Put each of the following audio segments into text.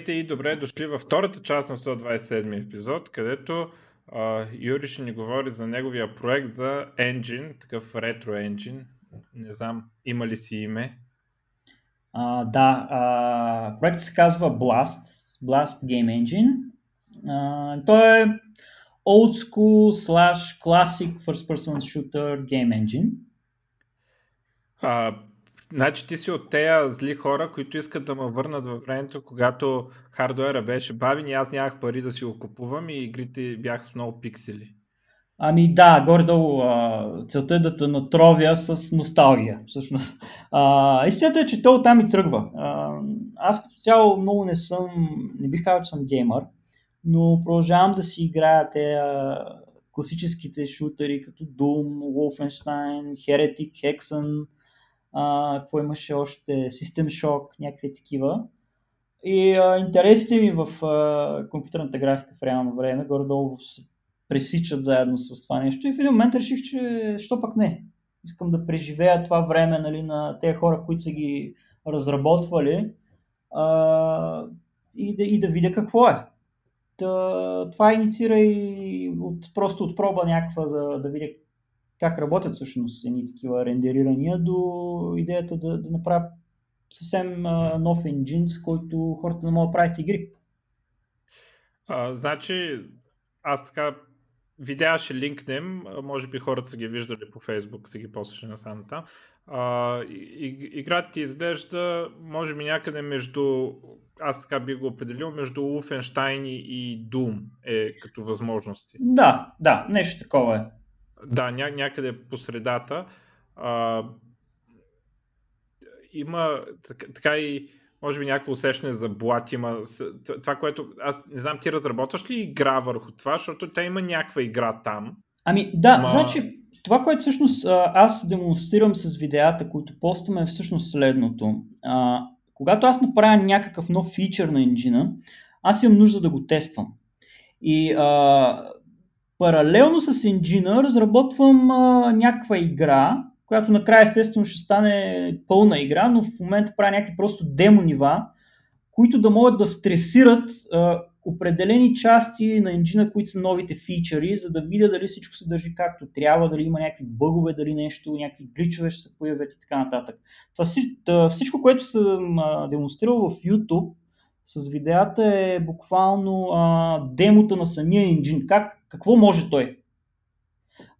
Здравейте и добре дошли във втората част на 127 епизод, където а, Юри ще ни говори за неговия проект за Engine, такъв ретро Engine. Не знам, има ли си име? А, да, а, проектът се казва Blast, Blast Game Engine. А, той е old school slash classic first person shooter game engine. А, Значи ти си от тея зли хора, които искат да ме върнат във времето, когато хардуера беше бавен и аз нямах пари да си го купувам и игрите бяха с много пиксели. Ами да, горе-долу целта е да те натровя с носталгия, всъщност. А, истината е, че то там и тръгва. А, аз като цяло много не съм, не бих казал, че съм геймър, но продължавам да си играя те класическите шутери, като Doom, Wolfenstein, Heretic, Hexen, а, какво имаше още, System Shock, някакви такива. И а, интересите ми в а, компютърната графика в реално време горе-долу се пресичат заедно с това нещо и в един момент реших, че що пък не. Искам да преживея това време нали, на тези хора, които са ги разработвали а, и, да, и да видя какво е. Та, това инициира и от, просто от проба някаква, за да видя как работят всъщност едни такива рендерирания до идеята да, да направя съвсем а, нов енджин, с който хората не могат да правят игри. А, значи, аз така видеа ще линкнем, може би хората са ги виждали по Фейсбук, са ги послушали на сам там. А, и, играта ти изглежда, може би някъде между, аз така би го определил, между Wolfenstein и Doom е като възможности. Да, да, нещо такова е. Да, ня, някъде по средата. А, има така, така и може би някакво усещане за блат има. Това, което аз не знам, ти разработваш ли игра върху това, защото те има някаква игра там. Ами да, Ма... значи това, което всъщност аз демонстрирам с видеята, които постваме е всъщност следното. А, когато аз направя някакъв нов фичър на енджина, аз имам нужда да го тествам. И а, Паралелно с енджина разработвам а, някаква игра, която накрая естествено ще стане пълна игра, но в момента правя някакви просто демо нива, които да могат да стресират а, определени части на енджина, които са новите фичъри, за да видя дали всичко се държи както трябва, дали има някакви бъгове, дали нещо, някакви гличове ще се появят и така нататък. Това всичко, което съм демонстрирал в YouTube с видеята е буквално а, демота на самия енджин. Как какво може той?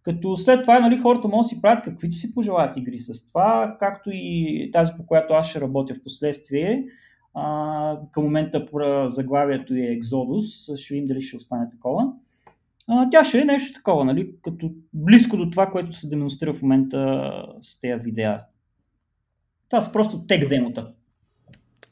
Като след това нали, хората могат да си правят каквито си пожелаят игри с това, както и тази, по която аз ще работя в последствие. А, към момента заглавието е Exodus, ще видим дали ще остане такова. Тя ще е нещо такова, нали, като близко до това, което се демонстрира в момента с тези видеа. Това са просто тек демота.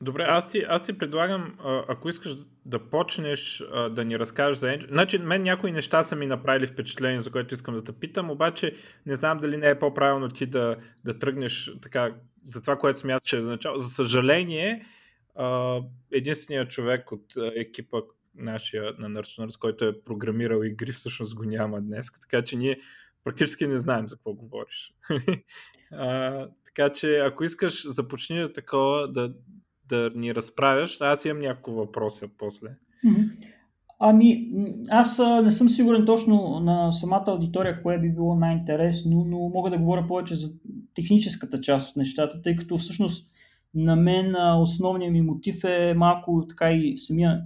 Добре, аз ти, аз ти предлагам, ако искаш да почнеш да ни разкажеш за Engine. Значи, мен някои неща са ми направили впечатление, за което искам да те питам, обаче не знам дали не е по-правилно ти да, да тръгнеш така за това, което смяташ е за начало. За съжаление, единственият човек от екипа нашия на Nerds, който е програмирал игри, всъщност го няма днес, така че ние практически не знаем за какво говориш. а, така че, ако искаш, започни да такова, да, да ни разправяш. Аз имам няколко въпроса после. Ами, аз не съм сигурен точно на самата аудитория, кое би било най-интересно, но мога да говоря повече за техническата част от нещата, тъй като всъщност на мен основният ми мотив е малко така и самия,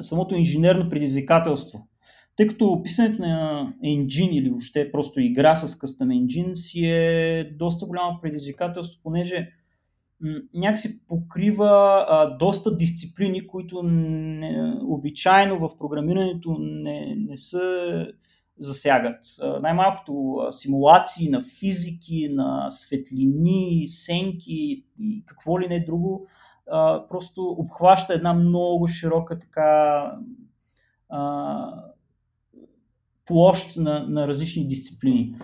самото инженерно предизвикателство. Тъй като писането на engine или въобще просто игра с custom engine си е доста голямо предизвикателство, понеже някакси покрива а, доста дисциплини, които не, обичайно в програмирането не, не се засягат. А, най-малкото а, симулации на физики, на светлини, сенки и какво ли не друго, а, просто обхваща една много широка така а, площ на, на различни дисциплини.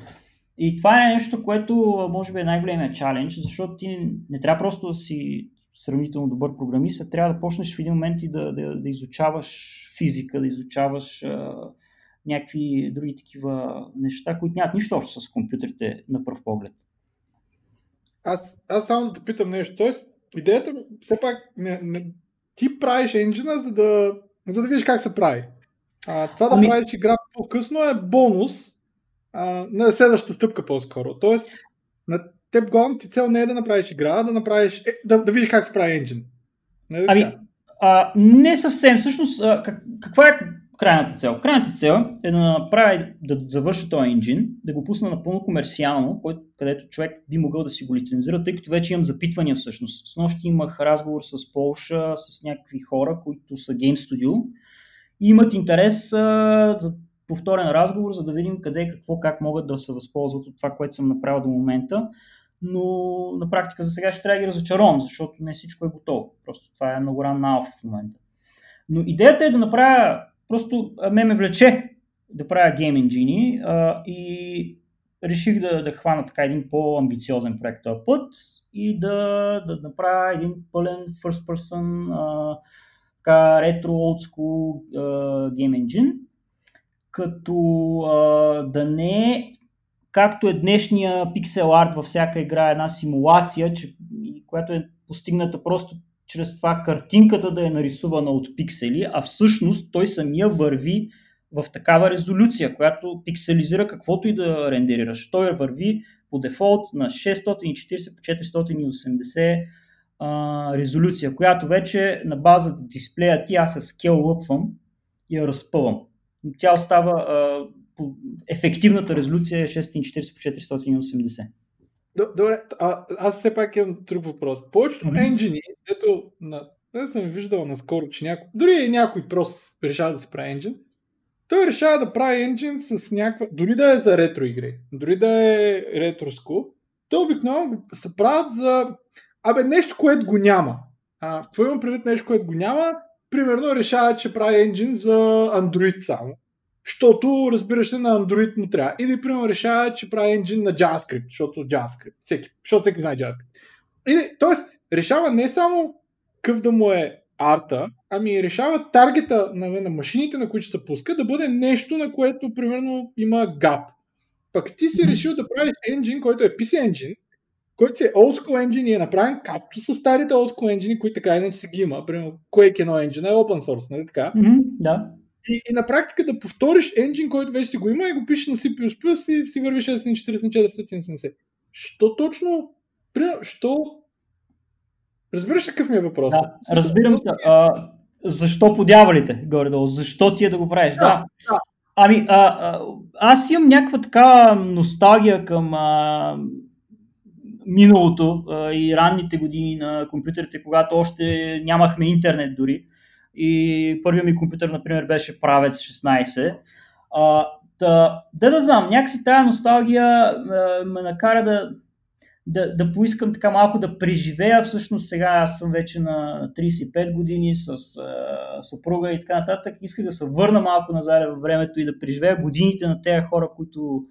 И това е нещо, което може би е най-големият чалендж, защото ти не трябва просто да си сравнително добър програмист, а трябва да почнеш в един момент и да, да, да изучаваш физика, да изучаваш а, някакви други такива неща, които нямат нищо общо с компютрите на пръв поглед. Аз, аз само да те питам нещо. Тоест, идеята все пак не, не, ти правиш енджина, за да, за да видиш как се прави. А, това да ами... правиш игра по-късно е бонус а, на следващата стъпка по-скоро. Тоест, на теб главната ти цел не е да направиш игра, а да направиш, е, да, да видиш как се прави енджин. Не, е ами, а, не съвсем. Всъщност, а, как, каква е крайната цел? Крайната цел е да направи, да завърши този енджин, да го пусна напълно комерциално, който, където човек би могъл да си го лицензира, тъй като вече имам запитвания всъщност. С нощи имах разговор с Полша, с някакви хора, които са Game Studio и имат интерес а, за повторен разговор, за да видим къде, какво, как могат да се възползват от това, което съм направил до момента. Но на практика за сега ще трябва да ги разочаровам, защото не всичко е готово. Просто това е много ран алфа в момента. Но идеята е да направя, просто ме ме влече да правя гейм енджини и реших да, да хвана така един по-амбициозен проект този път и да, да направя един пълен first person а, така ретро old school game engine, като а, да не е както е днешния пиксел арт във всяка игра, една симулация, че, която е постигната просто чрез това картинката да е нарисувана от пиксели, а всъщност той самия върви в такава резолюция, която пикселизира каквото и да рендерираш. Той върви по дефолт на 640 по 480 а, резолюция, която вече на базата дисплея ти аз се скел лъпвам и я разпъвам. Тя остава а, по ефективната резолюция е 640 по 480. Добре, а, аз все пак имам друг въпрос. Повечето mm-hmm. енджини, ето, на, не съм виждал наскоро, че някой, дори и някой просто решава да се прави енджин, той решава да прави енджин с някаква, дори да е за ретро игри, дори да е ретроско, то обикновено се правят за Абе, нещо, което го няма. А, какво имам предвид нещо, което го няма? Примерно решава, че прави енджин за Android само. Защото, разбираш се, на Android му трябва. Или, примерно, решава, че прави енджин на JavaScript, защото JavaScript. Всеки, защото всеки знае JavaScript. Или, тоест, решава не само къв да му е арта, ами решава таргета на, на машините, на които се пуска, да бъде нещо, на което, примерно, има гап. Пък ти си решил да правиш енджин, който е PC engine, който си е old school engine и е направен както с старите old school engine, които така иначе си ги има. Примерно Quake 1 engine е open source, нали така? Mm-hmm, да. И, и, на практика да повториш енджин, който вече си го има и го пишеш на C++ и си вървиш 640-470. Що точно? Що? Разбираш какъв ми е въпрос? Да, разбирам те. А, защо подявалите, горе-долу? Защо ти е да го правиш? Да. да. да. Ами, а, а, аз имам някаква така носталгия към а, миналото а, и ранните години на компютрите, когато още нямахме интернет дори. И първият ми компютър, например, беше правец 16. А, да, да, да знам, някакси тази носталгия а, ме накара да, да, да поискам така малко да преживея. Всъщност сега аз съм вече на 35 години с а, съпруга и така нататък. Исках да се върна малко назад във времето и да преживея годините на тези хора, които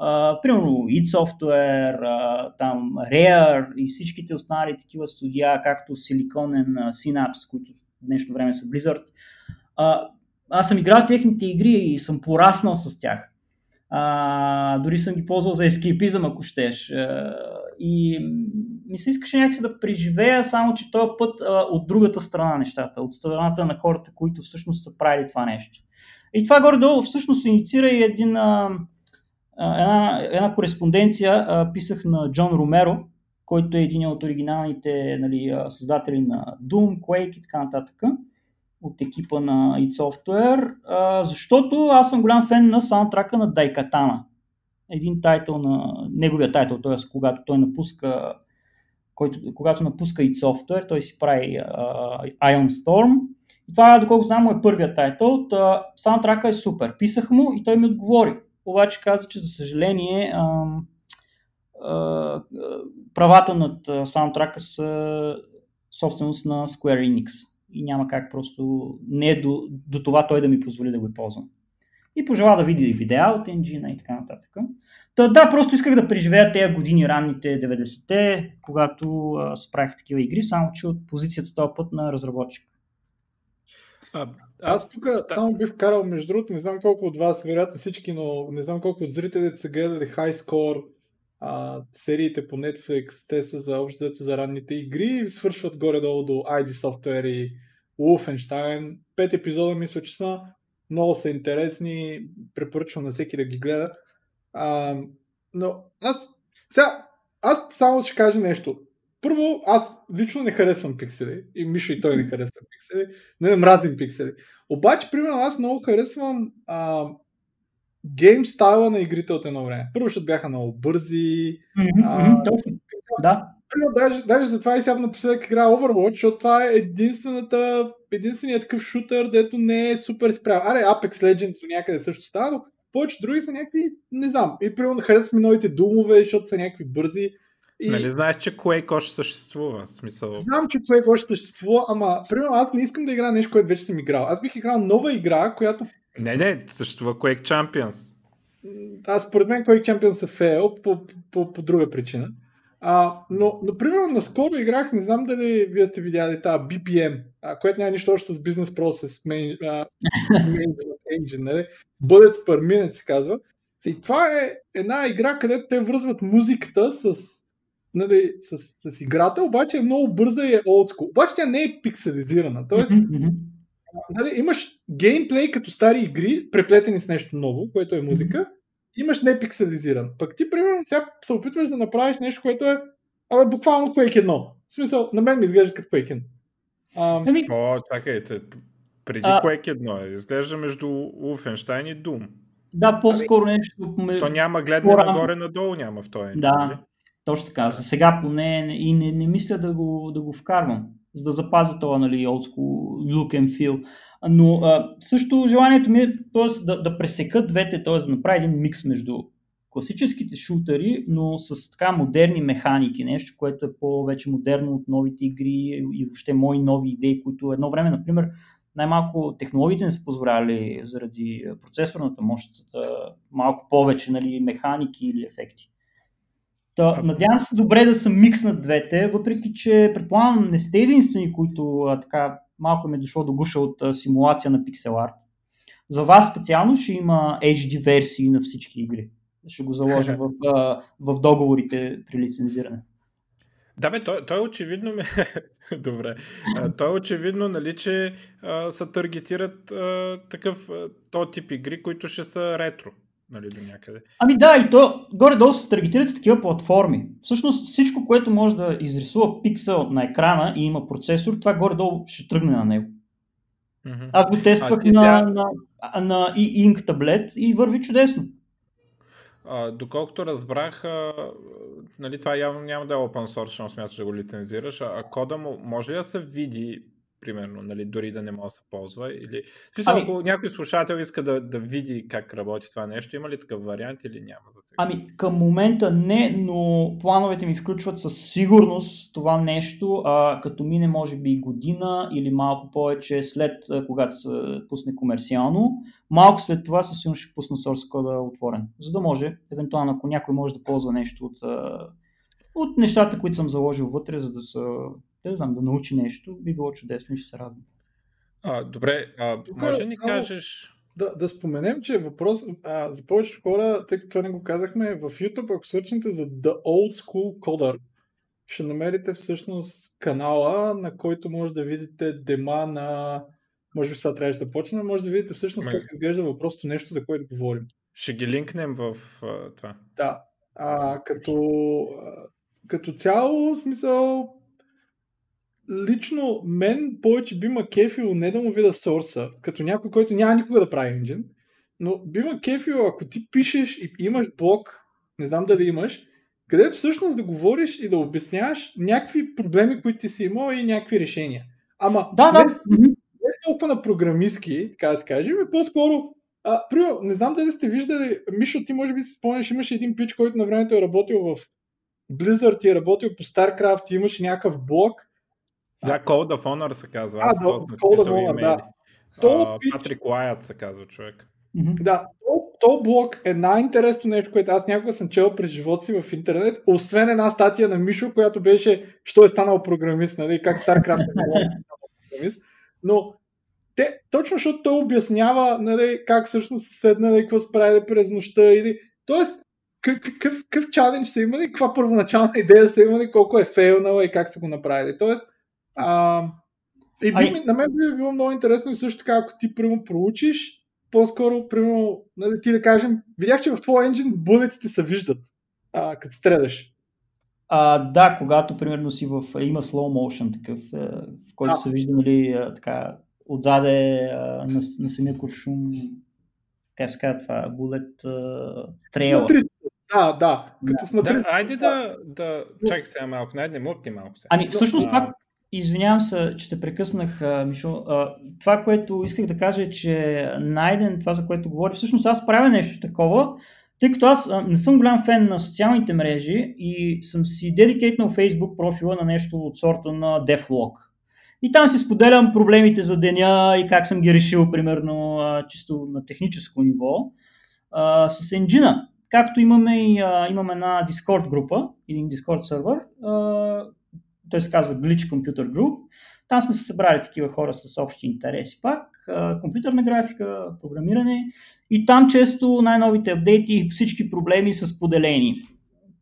Uh, примерно id Software, uh, там Rare и всичките останали такива студия, както Silicon uh, Synapse, които в днешно време са Blizzard. Uh, аз съм играл техните игри и съм пораснал с тях. Uh, дори съм ги ползвал за ескейпизъм, ако щеш. Uh, и ми се искаше някакси да преживея, само че този път uh, от другата страна нещата, от страната на хората, които всъщност са правили това нещо. И това горе-долу всъщност инициира и един uh, една, една кореспонденция а, писах на Джон Ромеро, който е един от оригиналните нали, създатели на Doom, Quake и така нататък от екипа на id Software, а, защото аз съм голям фен на саундтрака на Дайкатана. Един тайтъл на неговия тайтъл, т.е. когато той напуска който, когато напуска id Software, той си прави uh, Ion Storm. И това, доколко знам, е първият тайтъл. Саундтрака е супер. Писах му и той ми отговори обаче каза, че за съжаление а, а, правата над саундтрака са собственост на Square Enix и няма как просто не е до, до това той да ми позволи да го ползвам. И пожела да види видеа от енджина и така нататък. Та, да, просто исках да преживея тези години, ранните 90-те, когато а, се правиха такива игри, само че от позицията този път на разработчик. А, аз тук да. само бих вкарал, между другото, не знам колко от вас, вероятно всички, но не знам колко от зрителите са гледали High Score, а, сериите по Netflix, те са за общо за ранните игри, свършват горе-долу до ID Software и Wolfenstein. Пет епизода мисля, че са много са интересни, препоръчвам на всеки да ги гледа. А, но аз сега, аз само ще кажа нещо. Първо, аз лично не харесвам пиксели. И Мишо и той не харесва пиксели. Не мразим пиксели. Обаче, примерно, аз много харесвам а, гейм стайла на игрите от едно време. Първо, защото бяха много бързи. Mm-hmm, а, точно. Да. Примерно, даже, даже затова и сега напоследък игра Overwatch, защото това е единствената, единственият такъв шутър, дето не е супер спрял. Аре, Apex Legends до някъде също става, но повече други са някакви, не знам. И примерно харесвам новите думове, защото са някакви бързи. И... Нали знаеш, че Quake още съществува? Смисъл... Знам, че Quake още съществува, ама примерно аз не искам да играя нещо, което вече съм играл. Аз бих играл нова игра, която... Не, не, съществува Quake Champions. Аз според мен Quake Champions е фейл по, по, по, по друга причина. А, но, например, наскоро играх, не знам дали вие сте видяли тази BPM, а, което няма нищо още с бизнес процес, main, uh, engine, нали? Bullets per minute се казва. И това е една игра, където те връзват музиката с, нали, с, с играта, обаче е много бърза и е олдскул. Обаче тя не е пикселизирана. Тоест, нали, имаш геймплей като стари игри, преплетени с нещо ново, което е музика, имаш не пикселизиран. Пък ти, примерно, сега се опитваш да направиш нещо, което е абе, буквално Quake 1. В смисъл, на мен ми изглежда като Quake 1. Um... Ами... О, чакайте, преди а... Quake 1 е. Изглежда между Wolfenstein и Doom. Да, по-скоро ами... нещо. То няма гледане нагоре-надолу, няма в този. Да, нали? Точно така. За сега поне и не, не мисля да го, да го вкарвам, за да запазя това, нали, old school look and feel. Но а, също желанието ми е т.е. Да, да пресекат двете, т.е. да направи един микс между класическите шутери, но с така модерни механики, нещо, което е по-вече модерно от новите игри и въобще мои нови идеи, които едно време, например, най-малко технологиите не са позволяли заради процесорната мощ малко повече нали, механики или ефекти. Та, надявам се добре да съм микснат двете, въпреки че предполагам не сте единствени, които а, така малко ми е дошло до гуша от а, симулация на пиксел арт. За вас специално ще има HD версии на всички игри. Ще го заложа в, а, в договорите при лицензиране. Да, бе, той, той очевидно ми... Добре. той очевидно, нали, че а, се таргетират а, такъв а, то тип игри, които ще са ретро. Нали, до някъде. Ами да, и то горе-долу се таргетират такива платформи. Всъщност всичко, което може да изрисува пиксел на екрана и има процесор, това горе-долу ще тръгне на него. Mm-hmm. Аз го тествах а, на, сега... на, на, на e-ink таблет и върви чудесно. А, доколкото разбрах, а, нали, това явно няма да е open source, защото смяташ да го лицензираш, а, а кода му може ли да се види примерно, нали, дори да не може да се ползва? Или... Смисъл, ами... ако някой слушател иска да, да види как работи това нещо, има ли такъв вариант или няма? Да сега? Ами, към момента не, но плановете ми включват със сигурност това нещо, а, като мине може би година или малко повече след, когато се пусне комерциално. Малко след това със сигурност ще пусна source кода отворен, за да може, евентуално, ако някой може да ползва нещо от от нещата, които съм заложил вътре, за да са да знам, да научи нещо, би било чудесно и ще се радвам. А, добре, а, Тук, може да ни кажеш... Да, да споменем, че въпрос а, за повечето хора, тъй като това не го казахме, в YouTube, ако сърчнете за The Old School Coder, ще намерите всъщност канала, на който може да видите дема на... Може би сега трябваше да почне, може да видите всъщност как изглежда въпросто нещо, за което говорим. Ще ги линкнем в uh, това. Да. А, като, а, като цяло, смисъл, лично мен повече би ма кефил не да му видя сорса, като някой, който няма никога да прави енджин, но би ма кефил, ако ти пишеш и имаш блог, не знам дали имаш, където всъщност да говориш и да обясняваш някакви проблеми, които ти си имал и някакви решения. Ама да, да. Не, не толкова на програмистки, така да се каже, ами по-скоро а, примерно, не знам дали сте виждали, Мишо, ти може би си спомняш, имаше един пич, който на времето е работил в Blizzard и е работил по StarCraft и имаше някакъв блог, да, Code of Honor се казва. А, да, Code of Honor, да. То, Патрик Уайът се казва човек. Да, то, то блок е най-интересно нещо, което аз някога съм чел през живота си в интернет, освен една статия на Мишо, която беше, що е станал програмист, нали, как StarCraft е програмист. Но те, точно защото той обяснява нали, как всъщност седна, нали, какво справи през нощта. Или... Тоест, какъв, какъв чалендж са имали, каква първоначална идея са имали, колко е фейлнала и как са го направили. Тоест, а, И би, ми, на мен би било много интересно и също така, ако ти прямо проучиш, по-скоро, примерно, нали, ти да кажем, видях, че в твоя енджин булетите се виждат, а, като стреляш. А, да, когато примерно си в... Има slow motion такъв, е, в който а. се вижда, нали, е, така, отзаде е, на, на самия куршум, как се казва това, булет трейл. Да, да. Като да. в матрица. Да, айде да, да, чакай сега малко, найде мърти малко сега. Ами, всъщност това, Извинявам се, че те прекъснах, Мишо. Това, което исках да кажа е, че найден това, за което говори, всъщност аз правя нещо такова, тъй като аз не съм голям фен на социалните мрежи и съм си дедикейтнал Facebook профила на нещо от сорта на DevLog. И там си споделям проблемите за деня и как съм ги решил, примерно, чисто на техническо ниво, с енджина. Както имаме и имаме една Discord група, един Discord сервер, той се казва Glitch Computer Group. Там сме се събрали такива хора с общи интереси пак, компютърна графика, програмиране и там често най-новите апдейти, всички проблеми са споделени.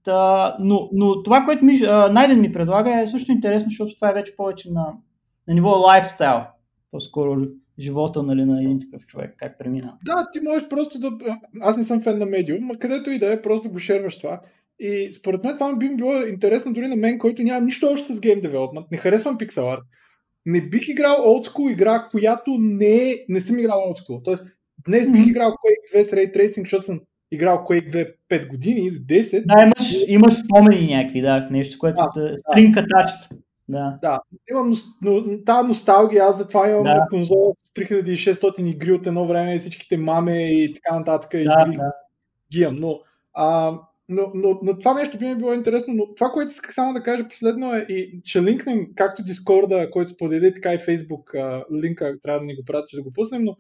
Та, но, но това, което ми, Найден ми предлага е също интересно, защото това е вече повече на, на ниво лайфстайл, по-скоро живота нали, на един такъв човек, как премина. Да, ти можеш просто да... Аз не съм фен на медиум, където и да е, просто го шерваш това. И според мен това би било интересно дори на мен, който нямам нищо още с гейм девелопмент. Не харесвам пиксел арт. Не бих играл олдскул игра, която не, е, не съм играл олдскул. Тоест, днес бих играл Quake 2 с Ray Tracing, защото съм играл Quake 2 5 години или 10. Да, имаш, имаш спомени някакви, да, нещо, което да, да, стринка тачт. Да. да. Имам но, тази носталгия, аз затова имам да. конзола с 3600 игри от едно време, всичките маме и така нататък. Да, игри, да. Ги имам, но а, но, но, но това нещо би ми било интересно, но това, което исках само да кажа последно е и ще линкнем както Дискорда, който сподели, така и Фейсбук линка, трябва да ни го пратиш да го пуснем, но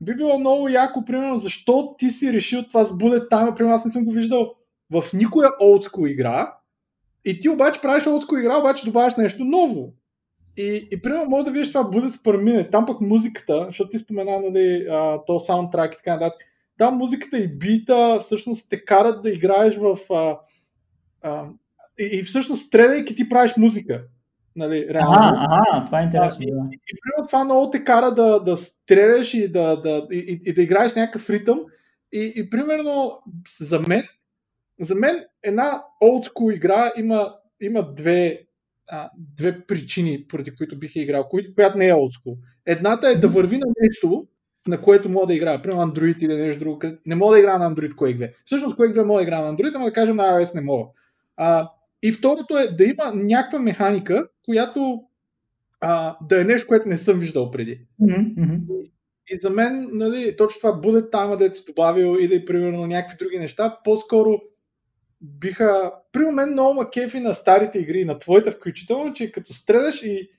би било много яко, примерно, защо ти си решил това с Bullet Time, примерно аз не съм го виждал в никоя олдско игра, и ти обаче правиш олдско игра, обаче добавяш нещо ново. И, и примерно може да видиш това Bullet per Minute, там пък музиката, защото ти спомена, нали, то саундтрак и така нататък там музиката и бита всъщност те карат да играеш в... А, а, и, и всъщност стреляйки ти правиш музика. Нали, реално. Ага, ага, това е интересно. Да. И, и, и това много те кара да, да стреляш и да, да, и, и да играеш някакъв ритъм. И, и примерно за мен, за мен една old school игра има, има две, а, две причини, поради които бих я играл, която не е old school. Едната е да върви на нещо, на което мога да играя. Примерно Android или нещо друго. Не мога да играя на Android Quake 2. Всъщност Quake 2 мога да играя на Android, ама да кажем на iOS не мога. А, и второто е да има някаква механика, която а, да е нещо, което не съм виждал преди. Mm-hmm. И за мен, нали, точно това bullet time, да си добавил или примерно някакви други неща, по-скоро биха... При мен много ма кефи на старите игри, на твоите включително, че като стреляш и,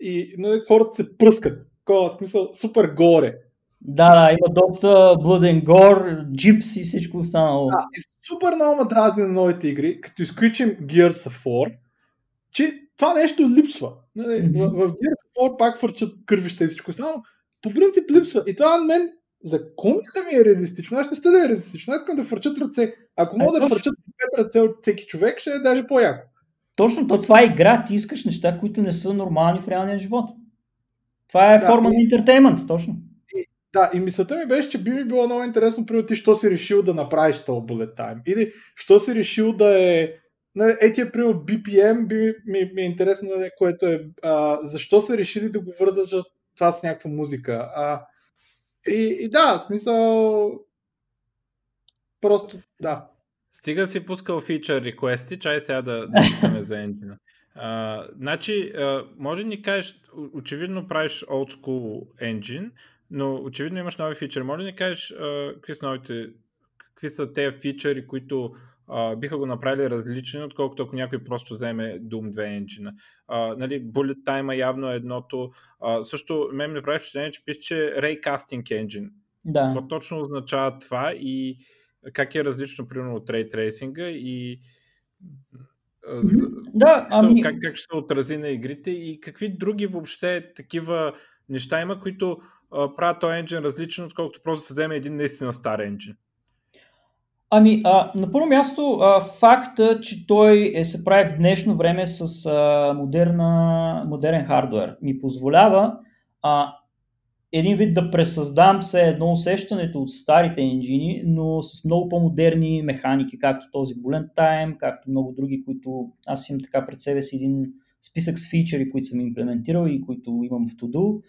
и нали, хората се пръскат. Такова смисъл, супер горе. Да, да, има доста and Gore, Gyps и всичко останало. Да, и супер много ме дразни на новите игри, като изключим Gears of War, че това нещо липсва. Mm-hmm. В, в Gears of War пак върчат кървища и всичко останало. По принцип липсва. И това на мен за комикса ми е реалистично. Аз не ще да е реалистично. Аз искам да фърчат ръце. Ако мога да фърчат пет ръце от всеки човек, ще е даже по-яко. Точно, то това е игра. Ти искаш неща, които не са нормални в реалния живот. Това е да, форма и... на интертеймент, точно. Да, и мисълта ми беше, че би ми било много интересно, при ти, що си решил да направиш този bullet time. Или, що си решил да е Нали, етия, примерно, BPM би, ми, ми е интересно, нали, което е, а, защо са решили да го вързат това с някаква музика. А, и, и да, смисъл, просто, да. Стига си пускал фичър реквести, чай сега да, да питаме за енджина. значи, а, може да ни кажеш, очевидно правиш old school engine, но очевидно имаш нови фичери. Може ли да кажеш а, какви са новите, какви са тези фичери, които а, биха го направили различни, отколкото ако някой просто вземе Doom 2 енджина. нали, Bullet Time явно е едното. А, също мен ми прави впечатление, че пише, че Raycasting Engine. Да. Какво точно означава това и как е различно, примерно, от Ray Tracing и да, ами... как, как ще се отрази на игрите и какви други въобще такива неща има, които правят този енджин различен, отколкото просто се вземе един наистина стар енджин? Ами, а, на първо място, а, факта, че той е, се прави в днешно време с а, модерна, модерен хардвер, ми позволява а, един вид да пресъздам все едно усещането от старите енджини, но с много по-модерни механики, както този Bullet Time, както много други, които аз имам така пред себе си един списък с фичери, които съм имплементирал и които имам в Todo.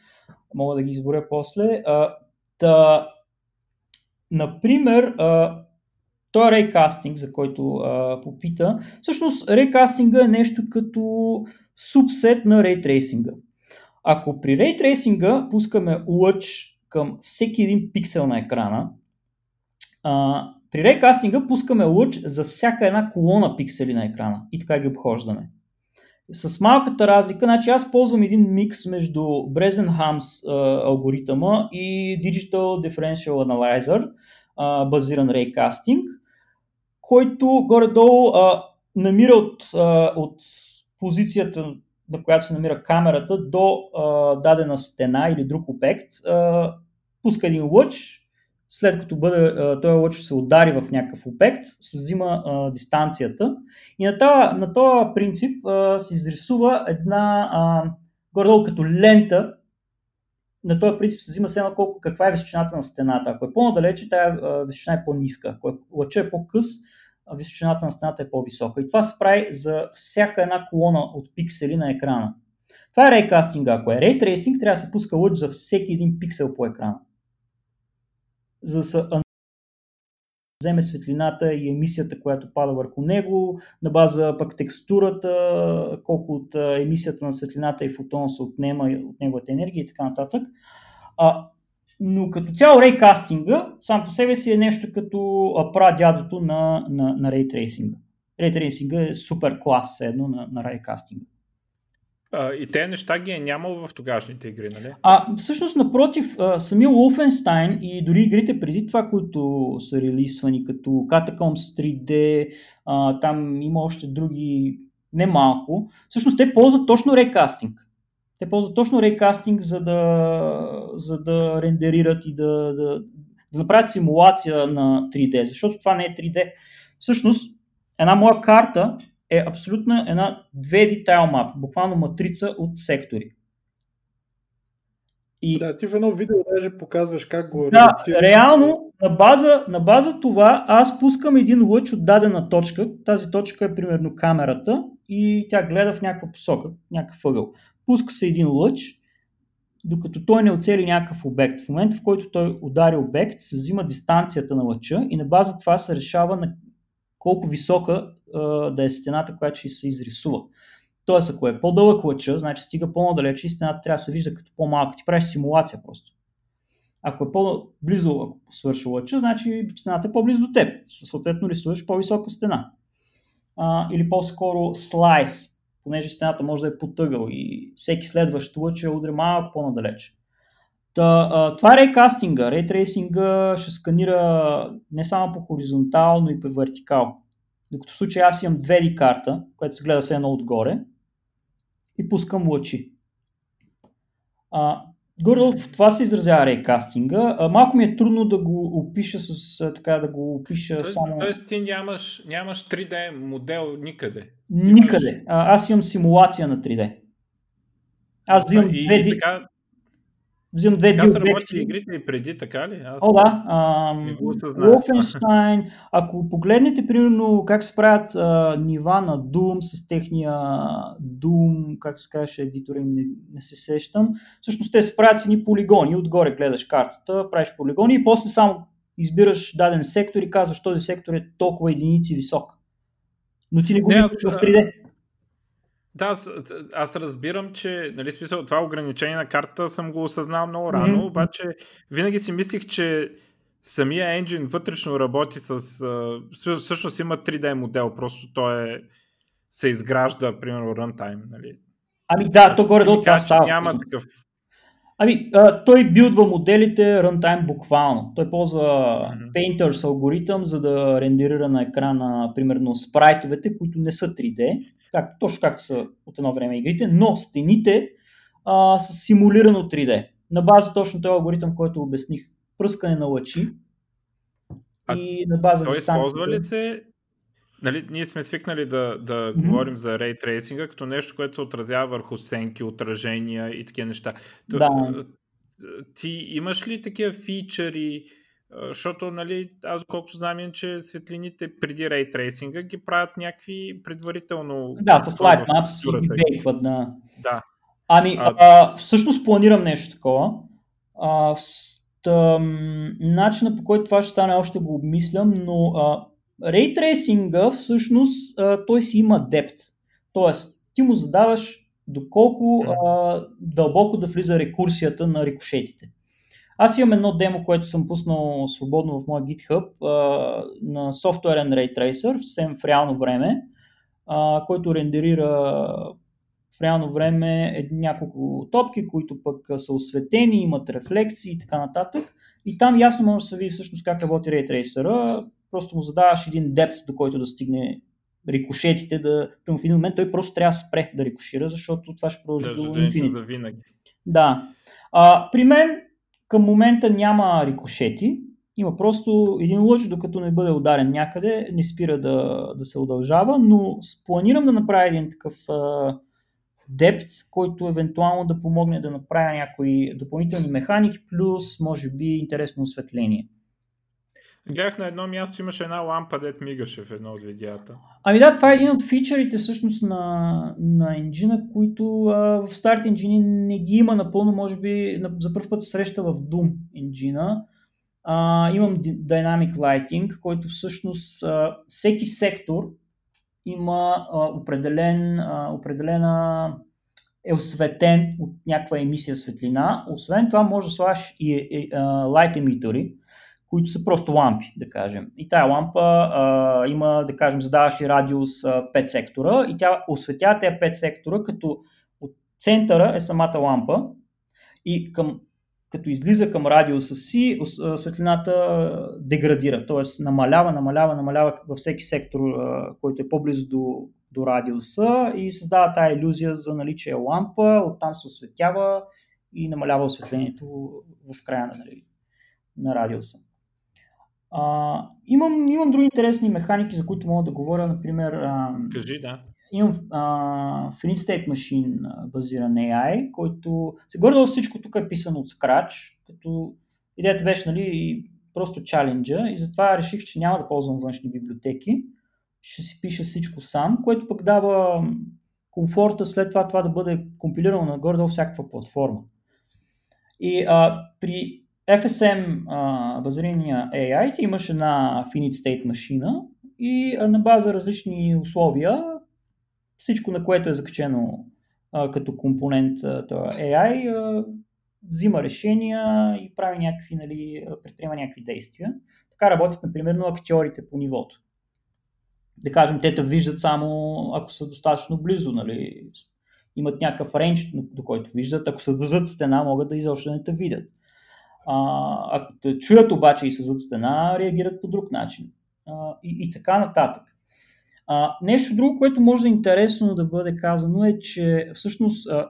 Мога да ги изборя после. А, та, например, а, той е рейкастинг, за който а, попита. Всъщност, рейкастинга е нещо като субсет на рейтрейсинга. Ако при рейтрейсинга пускаме лъч към всеки един пиксел на екрана, а, при рейкастинга пускаме лъч за всяка една колона пиксели на екрана и така ги обхождаме. С малката разлика, значи аз ползвам един микс между Bresenham's алгоритъма и Digital Differential Analyzer, а, базиран рейкастинг, който горе-долу а, намира от, а, от позицията, на която се намира камерата, до а, дадена стена или друг обект, а, пуска един лъч, след като бъде, този лъч се удари в някакъв обект, се взима а, дистанцията и на този, на този принцип а, се изрисува една а, горе-долу като лента, на този принцип се взима само колко, каква е височината на стената. Ако е по-надалече, тази височина е по-ниска. Ако е, лъча е по-къс, височината на стената е по-висока. И това се прави за всяка една колона от пиксели на екрана. Това е рейкастинга. Ако е рейтрейсинг, трябва да се пуска лъч за всеки един пиксел по екрана. За да се вземе светлината и емисията, която пада върху него, на база пък текстурата, колко от емисията на светлината и фотона се отнема от неговата енергия и така нататък. А, но като цяло рейкастинга сам по себе си е нещо като прадядото на, на, на рейтрейсинга. Рейтрейсинга е супер клас едно на, на рейкастинга. И те неща ги е нямало в тогашните игри, нали? А, всъщност, напротив, самия Wolfenstein и дори игрите преди това, които са релисвани, като Catacombs 3D, а, там има още други, немалко, всъщност те ползват точно рейкастинг. Те ползват точно рейкастинг, за да, за да рендерират и да, да, да направят симулация на 3D, защото това не е 3D. Всъщност, една моя карта е абсолютно една 2D тайл мап, буквално матрица от сектори. И... Да, ти в едно видео даже показваш как го Да, реално на база, на база това аз пускам един лъч от дадена точка. Тази точка е примерно камерата и тя гледа в някаква посока, някакъв ъгъл. Пуска се един лъч, докато той не оцели някакъв обект. В момента, в който той удари обект, се взима дистанцията на лъча и на база това се решава на колко висока да е стената, която ще се изрисува. Тоест, ако е по-дълъг лъча, значи стига по-надалече и стената трябва да се вижда като по-малка. Ти правиш симулация просто. Ако е по-близо, ако свърши лъча, значи стената е по-близо до теб. Съответно рисуваш по-висока стена. А, или по-скоро слайс, понеже стената може да е потъгъл и всеки следващ лъч е удря малко по-надалече. Та, а, това е рейкастинга. Рейтрейсинга ще сканира не само по хоризонтал, но и по вертикал. Докато в случай аз имам 2D карта, която се гледа се едно отгоре и пускам лъчи. А, горе в това се изразява рейкастинга. А, малко ми е трудно да го опиша с така да го опиша тоест, само. Тоест ти нямаш, нямаш 3D модел никъде. Никъде. Имаш... А, аз имам симулация на 3D. Аз взимам 2D. И така, взимам две Така са работили игрите и преди, така ли? Аз О, да. Wolfenstein. Ако погледнете, примерно, как се правят а, нива на Doom с техния Doom, как се казваше едитора им, не, не се сещам. Всъщност те се правят с едни полигони. Отгоре гледаш картата, правиш полигони и после само избираш даден сектор и казваш, този сектор е толкова единици висок. Но ти не го виждаш в 3D. Да, аз, аз разбирам, че нали, смисъл, това ограничение на картата съм го осъзнал много рано, mm-hmm. обаче винаги си мислих, че самия енджин вътрешно работи с... Всъщност има 3D модел, просто той е, се изгражда, примерно, runtime. Нали. Ами да, то горе до това става. Няма такъв Ами, а, той билдва моделите runtime буквално. Той ползва mm-hmm. Painters алгоритъм, за да рендерира на екрана, примерно, спрайтовете, които не са 3D как, точно както са от едно време игрите, но стените а, са симулирано 3D. На база точно този алгоритъм, който обясних, пръскане на лъчи а, и на база той използва ли се Нали, ние сме свикнали да, да mm-hmm. говорим за рейтрейсинга трейсинга като нещо, което се отразява върху сенки, отражения и такива неща. Да. Ти имаш ли такива фичъри, защото, нали, аз колкото знам, че светлините преди рейтрейсинга ги правят някакви предварително... Да, с Lightmaps и ги бейкват, да. Да. Ами, а... А, всъщност планирам нещо такова. А, тъм, начина по който това ще стане, още го обмислям, но а, рейтрейсинга всъщност а, той си има депт. Тоест, ти му задаваш доколко а, дълбоко да влиза рекурсията на рикошетите. Аз имам едно демо, което съм пуснал свободно в моя GitHub а, на софтуерен Ray Tracer, съвсем в реално време, а, който рендерира в реално време няколко топки, които пък са осветени, имат рефлекции и така нататък. И там ясно може да се види всъщност как работи Ray Tracer. Просто му задаваш един депт, до който да стигне рикошетите, да в един момент той просто трябва да спре да рикошира, защото това ще продължи до инфинити. Да. А, при мен към момента няма рикошети, има просто един лъч, докато не бъде ударен някъде, не спира да, да се удължава, но планирам да направя един такъв депт, който евентуално да помогне да направя някои допълнителни механики, плюс може би интересно осветление. Гледах на едно място, имаше една лампа, дет мигаше в едно от видеята. Ами да, това е един от фичерите всъщност на, на енджина, които а, в старите енджини не ги има напълно, може би на, за първ път се среща в Doom енджина. А, имам Dynamic Lighting, който всъщност а, всеки сектор има а, определен, а, определена е осветен от някаква емисия светлина. Освен това може да слагаш и, и а, light emittери, които са просто лампи, да кажем. И тая лампа а, има, да кажем, задаваш радиус а, 5 сектора и тя осветява тези 5 сектора, като от центъра е самата лампа и към, като излиза към радиуса си, светлината деградира, т.е. намалява, намалява, намалява във всеки сектор, а, който е по-близо до, до радиуса и създава тази иллюзия за наличие лампа, оттам се осветява и намалява осветлението в края на, нали, на радиуса. А, имам, имам други интересни механики, за които мога да говоря, например... А, Кажи, да. Имам а, Finite State Machine базиран AI, който... Горе всичко тук е писано от Scratch, като идеята беше, нали, просто чаленджа и затова реших, че няма да ползвам външни библиотеки. Ще си пиша всичко сам, което пък дава комфорта след това това да бъде компилирано на горе всякаква платформа. И а, при FSM а, базирания AI ти имаш една finite state машина и на база различни условия всичко на което е закачено като компонент а, AI взима решения и прави някакви, нали, предприема някакви действия. Така работят, например, актьорите по нивото. Да кажем, те те виждат само ако са достатъчно близо, нали, имат някакъв рейндж, до който виждат. Ако са зад стена, могат да изобщо не те видят. А, ако те чуят обаче и са зад стена, реагират по друг начин. А, и, и така нататък. А, нещо друго, което може да е интересно да бъде казано е, че всъщност а,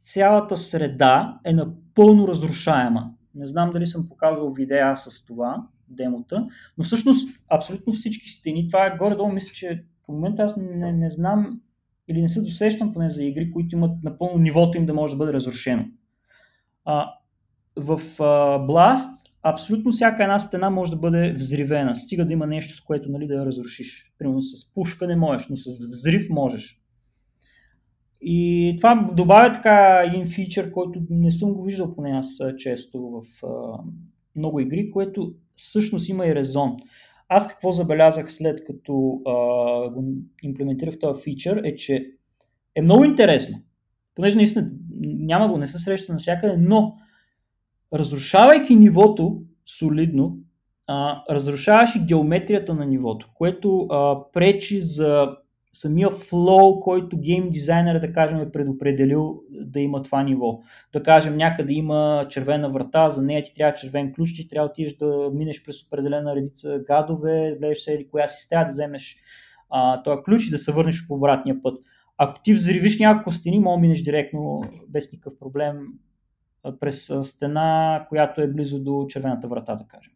цялата среда е напълно разрушаема. Не знам дали съм показвал видеа с това, демота, но всъщност абсолютно всички стени, това е горе-долу, мисля, че към момента аз не, не знам или не се досещам поне за игри, които имат напълно нивото им да може да бъде разрушено. А, в а, Blast абсолютно всяка една стена може да бъде взривена, стига да има нещо, с което нали, да я разрушиш. Примерно с пушка не можеш, но с взрив можеш. И това добавя така един фичър, който не съм го виждал поне аз често в а, много игри, което всъщност има и резон. Аз какво забелязах след като а, имплементирах този фичър е, че е много интересно. Понеже наистина няма го, не се среща навсякъде, но разрушавайки нивото солидно, а, разрушаваш и геометрията на нивото, което а, пречи за самия флоу, който гейм дизайнер, да кажем, е предопределил да има това ниво. Да кажем, някъде има червена врата, за нея ти трябва червен ключ, ти трябва да отидеш да минеш през определена редица гадове, влезеш се или коя си трябва да вземеш а, този ключ и да се върнеш по обратния път. Ако ти взривиш няколко стени, да минеш директно без никакъв проблем през стена, която е близо до червената врата, да кажем.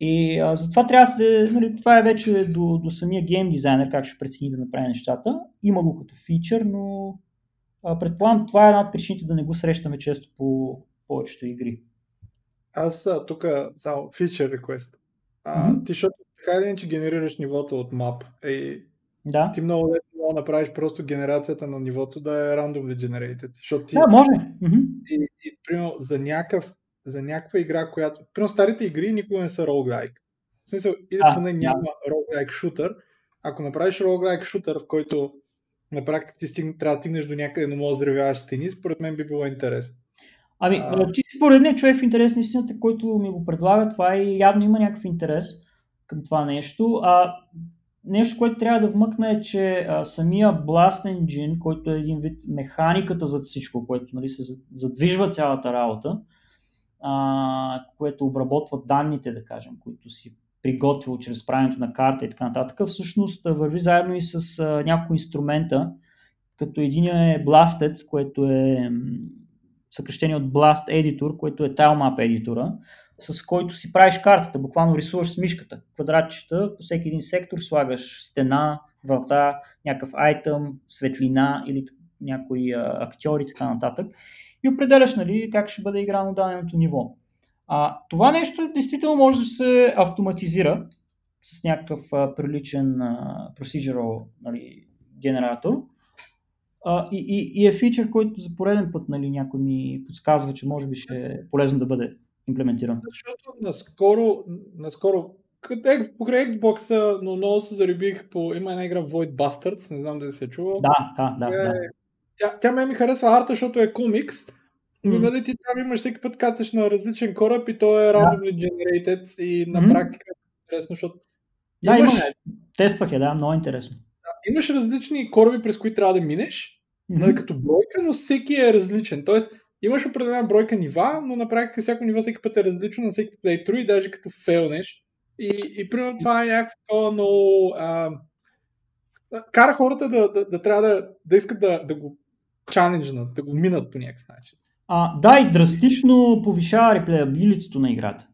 И а, затова трябва да се, нали, това е вече до, до самия гейм дизайнер, как ще прецени да направи нещата. Има го като фичър, но а, предполагам, това е една от причините да не го срещаме често по повечето игри. Аз тук само. А, mm-hmm. Ти, защото така или че генерираш нивото от map. И да. Ти много лесно да направиш просто генерацията на нивото да е randomly generated. Защото ти... Да, може. Mm-hmm. И, и, примерно, за, някакъв, за някаква игра, която... Примерно, старите игри никога не са roguelike. В смисъл, или а, поне няма roguelike шутър. Ако направиш roguelike шутър, в който на практика ти стиг... трябва да стигнеш до някъде, но можеш да взривяваш стени, според мен би било интересно. Ами, а... ти според мен човек в интерес на истината, който ми го предлага, това и явно има някакъв интерес към това нещо. А нещо, което трябва да вмъкна е, че а, самия Blast Engine, който е един вид механиката за всичко, което нали, се задвижва цялата работа, а, което обработва данните, да кажем, които си приготвил чрез правенето на карта и така нататък, всъщност върви заедно и с а, няколко инструмента, като един е Blasted, което е съкрещение от Blast Editor, което е Tilemap едитора, с който си правиш картата, буквално рисуваш с мишката, квадратчета, по всеки един сектор слагаш стена, врата, някакъв айтъм, светлина или някои актьори и така нататък и определяш нали, как ще бъде играно даденото ниво. А, това нещо действително може да се автоматизира с някакъв а, приличен а, procedural нали, генератор. А, и, и, и е фичър, който за пореден път нали, някой ми подсказва, че може би ще е полезно да бъде имплементиран. Защото наскоро, наскоро къде, покрай Xbox, но много се заребих по... Има една игра Void Bastards, не знам дали се е чувал. Да, да, да. Тя, да. Тя, тя ме ми харесва арта, защото е комикс, но mm. нали ти там имаш всеки път кацаш на различен кораб и той е randomly generated и на mm. практика е интересно, защото да, имаш... има. Тествах е, да, много интересно. Да, имаш различни кораби, през които трябва да минеш, mm-hmm. нали, като бройка, но всеки е различен. Тоест, имаш определена бройка нива, но на практика всяко ниво всеки път е различно на всеки плейтру и даже като фейлнеш. И, и примерно това е някакво много... А, кара хората да, да, да трябва да, да искат да, да го чаленджнат, да го минат по някакъв начин. А, да, и драстично повишава реплеабилитето на играта.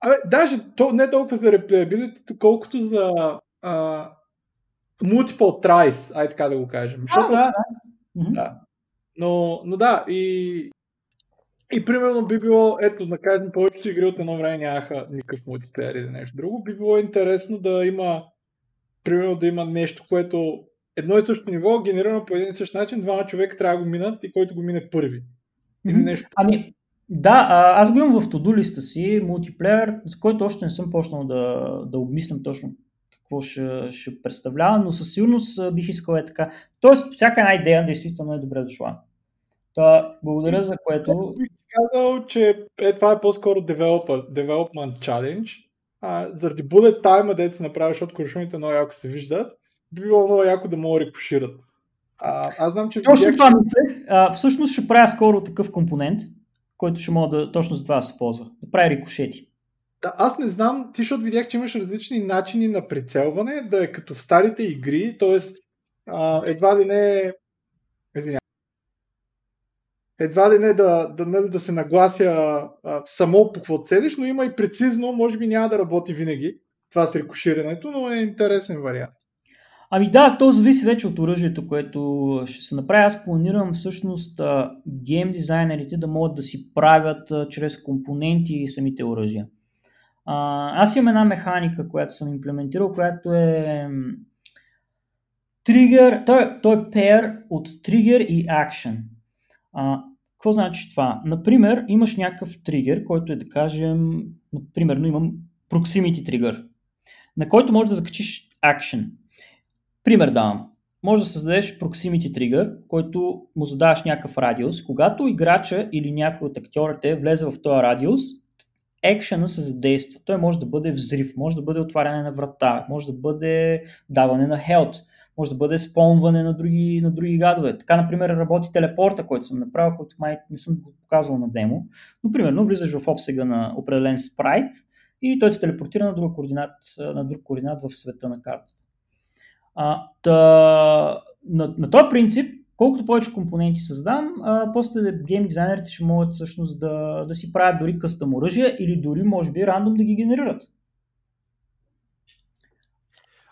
Абе, даже то не толкова за реплеабилитето, колкото за а, multiple tries, ай така да го кажем. Защото, да, да. да. Но, но да, и, и примерно би било, ето, да кажем, повечето игри от едно време нямаха никакъв мултиплеер или нещо друго. Би било интересно да има, примерно да има нещо, което едно и също ниво, генерирано по един и същ начин, двама човека трябва да го минат и който го мине първи. Или нещо. Ами, да, аз го имам в тоду листа си, мултиплеер, за който още не съм почнал да, да обмислям точно какво ще, ще представлява, но със сигурност бих искал е така. Тоест, всяка една идея действително е добре дошла. Та, благодаря за което. Бих казал, че е, това е по-скоро developer, development challenge. А, заради bullet time, дете се направи, защото куршумите много яко се виждат, би било много яко да могат да рекушират. А, аз знам, че... Точно това мислех. А, всъщност ще правя скоро такъв компонент, който ще мога да точно за това да се ползва. Да прави рикошети. Да, аз не знам, ти защото видях, че имаш различни начини на прицелване, да е като в старите игри, т.е. едва ли не извиня, едва ли не да, да, нали, да се наглася а, само по какво целиш, но има и прецизно, може би няма да работи винаги това с рекоширането, но е интересен вариант. Ами да, то зависи вече от оръжието, което ще се направи. Аз планирам всъщност гейм дизайнерите да могат да си правят а, чрез компоненти самите оръжия. Аз имам една механика, която съм имплементирал, която е тригър, той, той е pair от тригър и action. А, какво значи това? Например, имаш някакъв тригър, който е да кажем, например, имам proximity тригър, на който можеш да закачиш action. Пример давам. Може да създадеш proximity тригър, който му задаваш някакъв радиус. Когато играча или някой от актьорите влезе в този радиус, екшена се задейства. Той може да бъде взрив, може да бъде отваряне на врата, може да бъде даване на хелт, може да бъде спомване на други, на други гадове. Така, например, работи телепорта, който съм направил, който май не съм го показвал на демо. Но, примерно, влизаш в обсега на определен спрайт и той те телепортира на, друг координат, на друг координат в света на картата. А, та, на, на този принцип колкото повече компоненти създам, а, после гейм дизайнерите ще могат всъщност да, да си правят дори къстъм оръжия или дори може би рандом да ги генерират.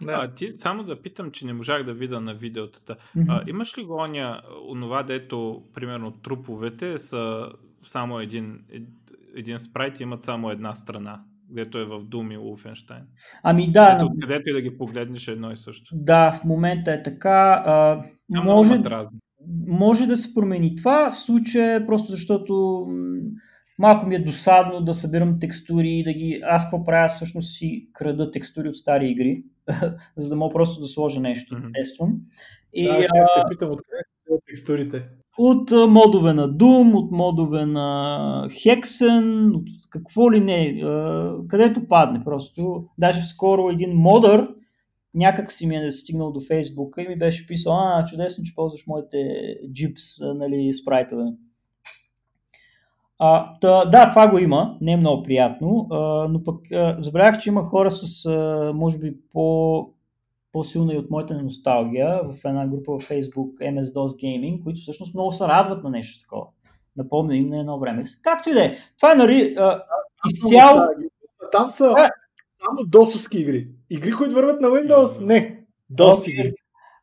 Да. А, ти, само да питам, че не можах да видя на видеотата. Mm-hmm. А, имаш ли го оня, онова, дето, примерно, труповете са само един, един спрайт имат само една страна, където е в Doom и Wolfenstein? Ами да. Ето, където и да ги погледнеш едно и също. Да, в момента е така. А, може, може да се промени това в случая, просто защото малко ми е досадно да събирам текстури и да ги... Аз какво правя? Всъщност си крада текстури от стари игри, за да мога просто да сложа нещо, mm-hmm. тествам. И, да, ще те питам откъде са текстурите. От модове на Doom, от модове на Hexen, от какво ли не, където падне просто. Даже скоро един модър някак си ми е стигнал до Фейсбука и ми беше писал, а, чудесно, че ползваш моите джипс, нали, спрайтове. А, та, да, това го има, не е много приятно, а, но пък а, забравях, че има хора с, а, може би, по, по-силна и от моята носталгия в една група в Facebook MS-DOS Gaming, които всъщност много се радват на нещо такова. Напомня им на едно време. Както и да е. Това е, нали, изцяло... Там са само досовски игри. Игри, които върват на Windows, не. DOS okay. игри.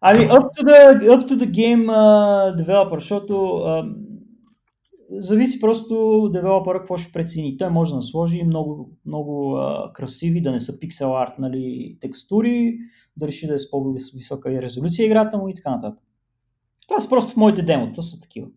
Ами, up to the, up to the game uh, developer, защото uh, зависи просто девелопера какво ще прецени. Той може да насложи много, много а, красиви, да не са пиксел арт нали, текстури, да реши да е с по-висока резолюция играта му и така нататък. Това са просто в моите демо, то са такива.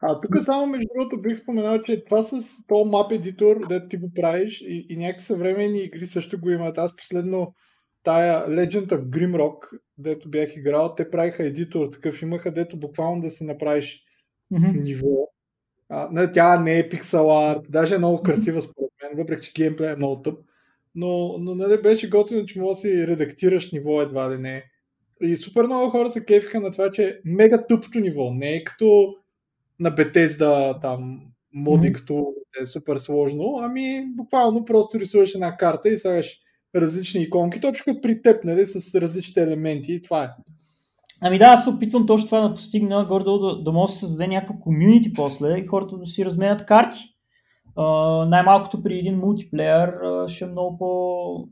А тук само между другото бих споменал, че това с то мап едитор, дето ти го правиш и, и някакви съвременни игри също го имат. Аз последно тая Legend of Grimrock, дето бях играл, те правиха едитор такъв, имаха дето буквално да си направиш mm-hmm. ниво. А, тя не е пиксел арт, даже е много красива според мен, въпреки че геймплей е много тъп. Но, но нали, беше готино, че може да си редактираш ниво едва ли не. И супер много хора се кефиха на това, че е мега тъпто ниво. Не е като на Bethesda там модингто mm-hmm. е супер сложно, ами буквално просто рисуваш една карта и слагаш различни иконки, точно като при теб, нали, с различните елементи и това е. Ами да, аз се опитвам точно това да постигна, гордо да, да може да се създаде някаква комюнити после и хората да си разменят карти. Uh, най-малкото при един мултиплеер uh, ще е много по,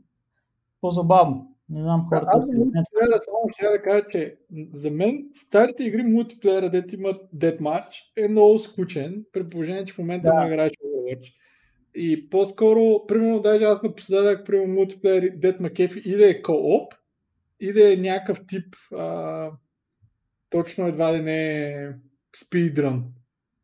по-забавно. Не знам хората. Аз мултиплеера само ще да кажа, че за мен старите игри мултиплеера, дето имат Deathmatch, е много скучен, при положение, че в момента да. му играеш Overwatch. И по-скоро, примерно, даже аз напоследък, примерно, мултиплеер Death McAfee или е co-op, или е някакъв тип а, точно едва ли не спидрън.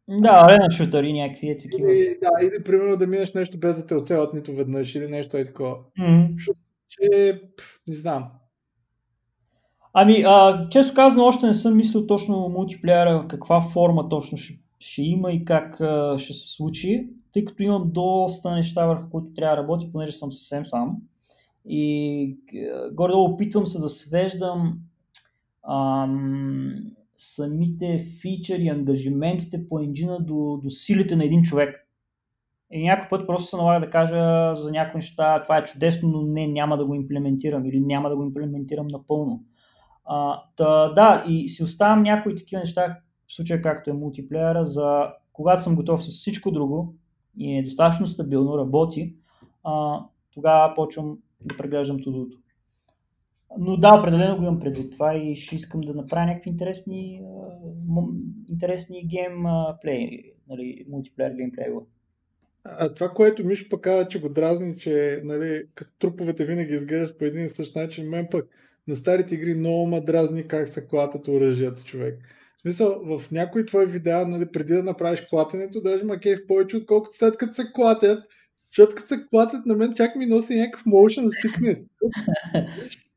Да, арена шутъри някакви е такива. Или, да, или примерно да минеш нещо без да те оцелят нито веднъж или нещо е такова. Mm-hmm. Че, не знам. Ами, а, често казано, още не съм мислил точно мултиплеера, каква форма точно ще, ще има и как а, ще се случи, тъй като имам доста неща, върху които трябва да работя, понеже съм съвсем сам. И горе опитвам се да свеждам ам, самите фичъри, ангажиментите по енджина до, до силите на един човек. И някой път просто се налага да кажа за някои неща, това е чудесно, но не, няма да го имплементирам или няма да го имплементирам напълно. А, та, да, и си оставям някои такива неща, в случая както е мултиплеера, за когато съм готов с всичко друго и е достатъчно стабилно, работи, а, тогава почвам да преглеждам тудото. Но да, определено го имам предвид това и ще искам да направя някакви интересни, интересни геймплей, нали, мултиплеер геймплей. А това, което Миш пък каза, че го дразни, че нали, като труповете винаги изглеждат по един и същ начин, мен пък на старите игри много ма дразни как се клатят оръжията човек. В смисъл, в някои твои видеа, нали, преди да направиш клатенето, даже ма кейв повече, отколкото след като се клатят, защото като се клатят на мен, чак ми носи някакъв motion sickness.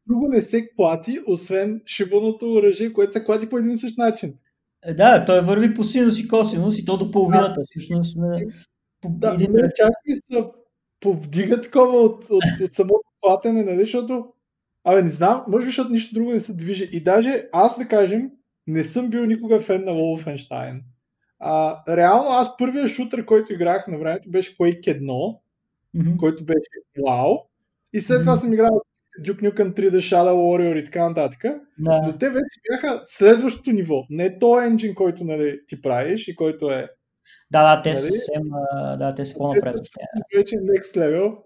Друго не се клати, освен шибаното оръжие, което се клати по един и същ начин. Е, да, той върви по синус и косинус и то до половината. Да, всъщност, по да, един... не, чак ми се повдига такова от, от, от, от самото клатене, нали, защото Абе, не знам, може би, защото нищо друго не се движи. И даже аз, да кажем, не съм бил никога фен на Wolfenstein. А, реално аз първия шутър, който играх на времето беше Quake 1, mm-hmm. който беше вау. И след mm-hmm. това съм играл Duke Nukem 3D Shadow Warrior и така нататък. Да. Но те вече бяха следващото ниво. Не то енджин, който нали, ти правиш и който е Да, да, те Нали? са съвсем, да, те са по-напред. тях. вече next level.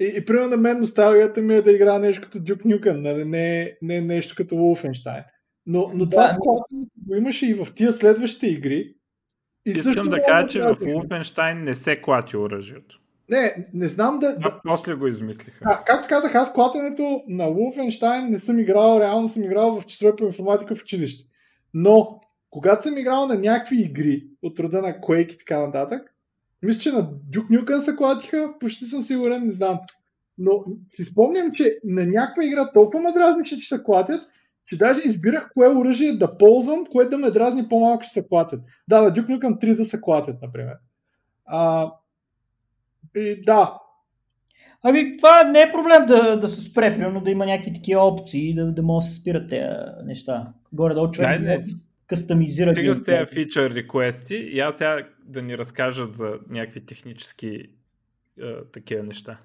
И, и примерно на мен носталгията ми е да игра нещо като Duke Nukem, нали? не, не нещо като Wolfenstein. Но, но това Да, склад го имаше и в тия следващите игри. И Искам също да кажа, че в. Wolfenstein не се клати оръжието. Не, не знам да... да после го измислиха. а, както казах, аз клатенето на Wolfenstein не съм играл, реално съм играл в четвърта по информатика в училище. Но, когато съм играл на някакви игри от рода на Quake и така нататък, мисля, че на Duke Nukem се клатиха, почти съм сигурен, не знам. Но си спомням, че на някаква игра толкова ме дразнише, че се клатят, че даже избирах кое оръжие да ползвам, кое да ме дразни по-малко, че се клатят. Да, на Duke Nukem 3 да се клатят, например. А, и да, Ами, това не е проблем да, да се спре, примерно да има някакви такива опции, да, да могат да се спират тези неща. Горе-долу човек да кастомизира Стига с тези фичър реквести и аз сега да ни разкажат за някакви технически е, такива неща.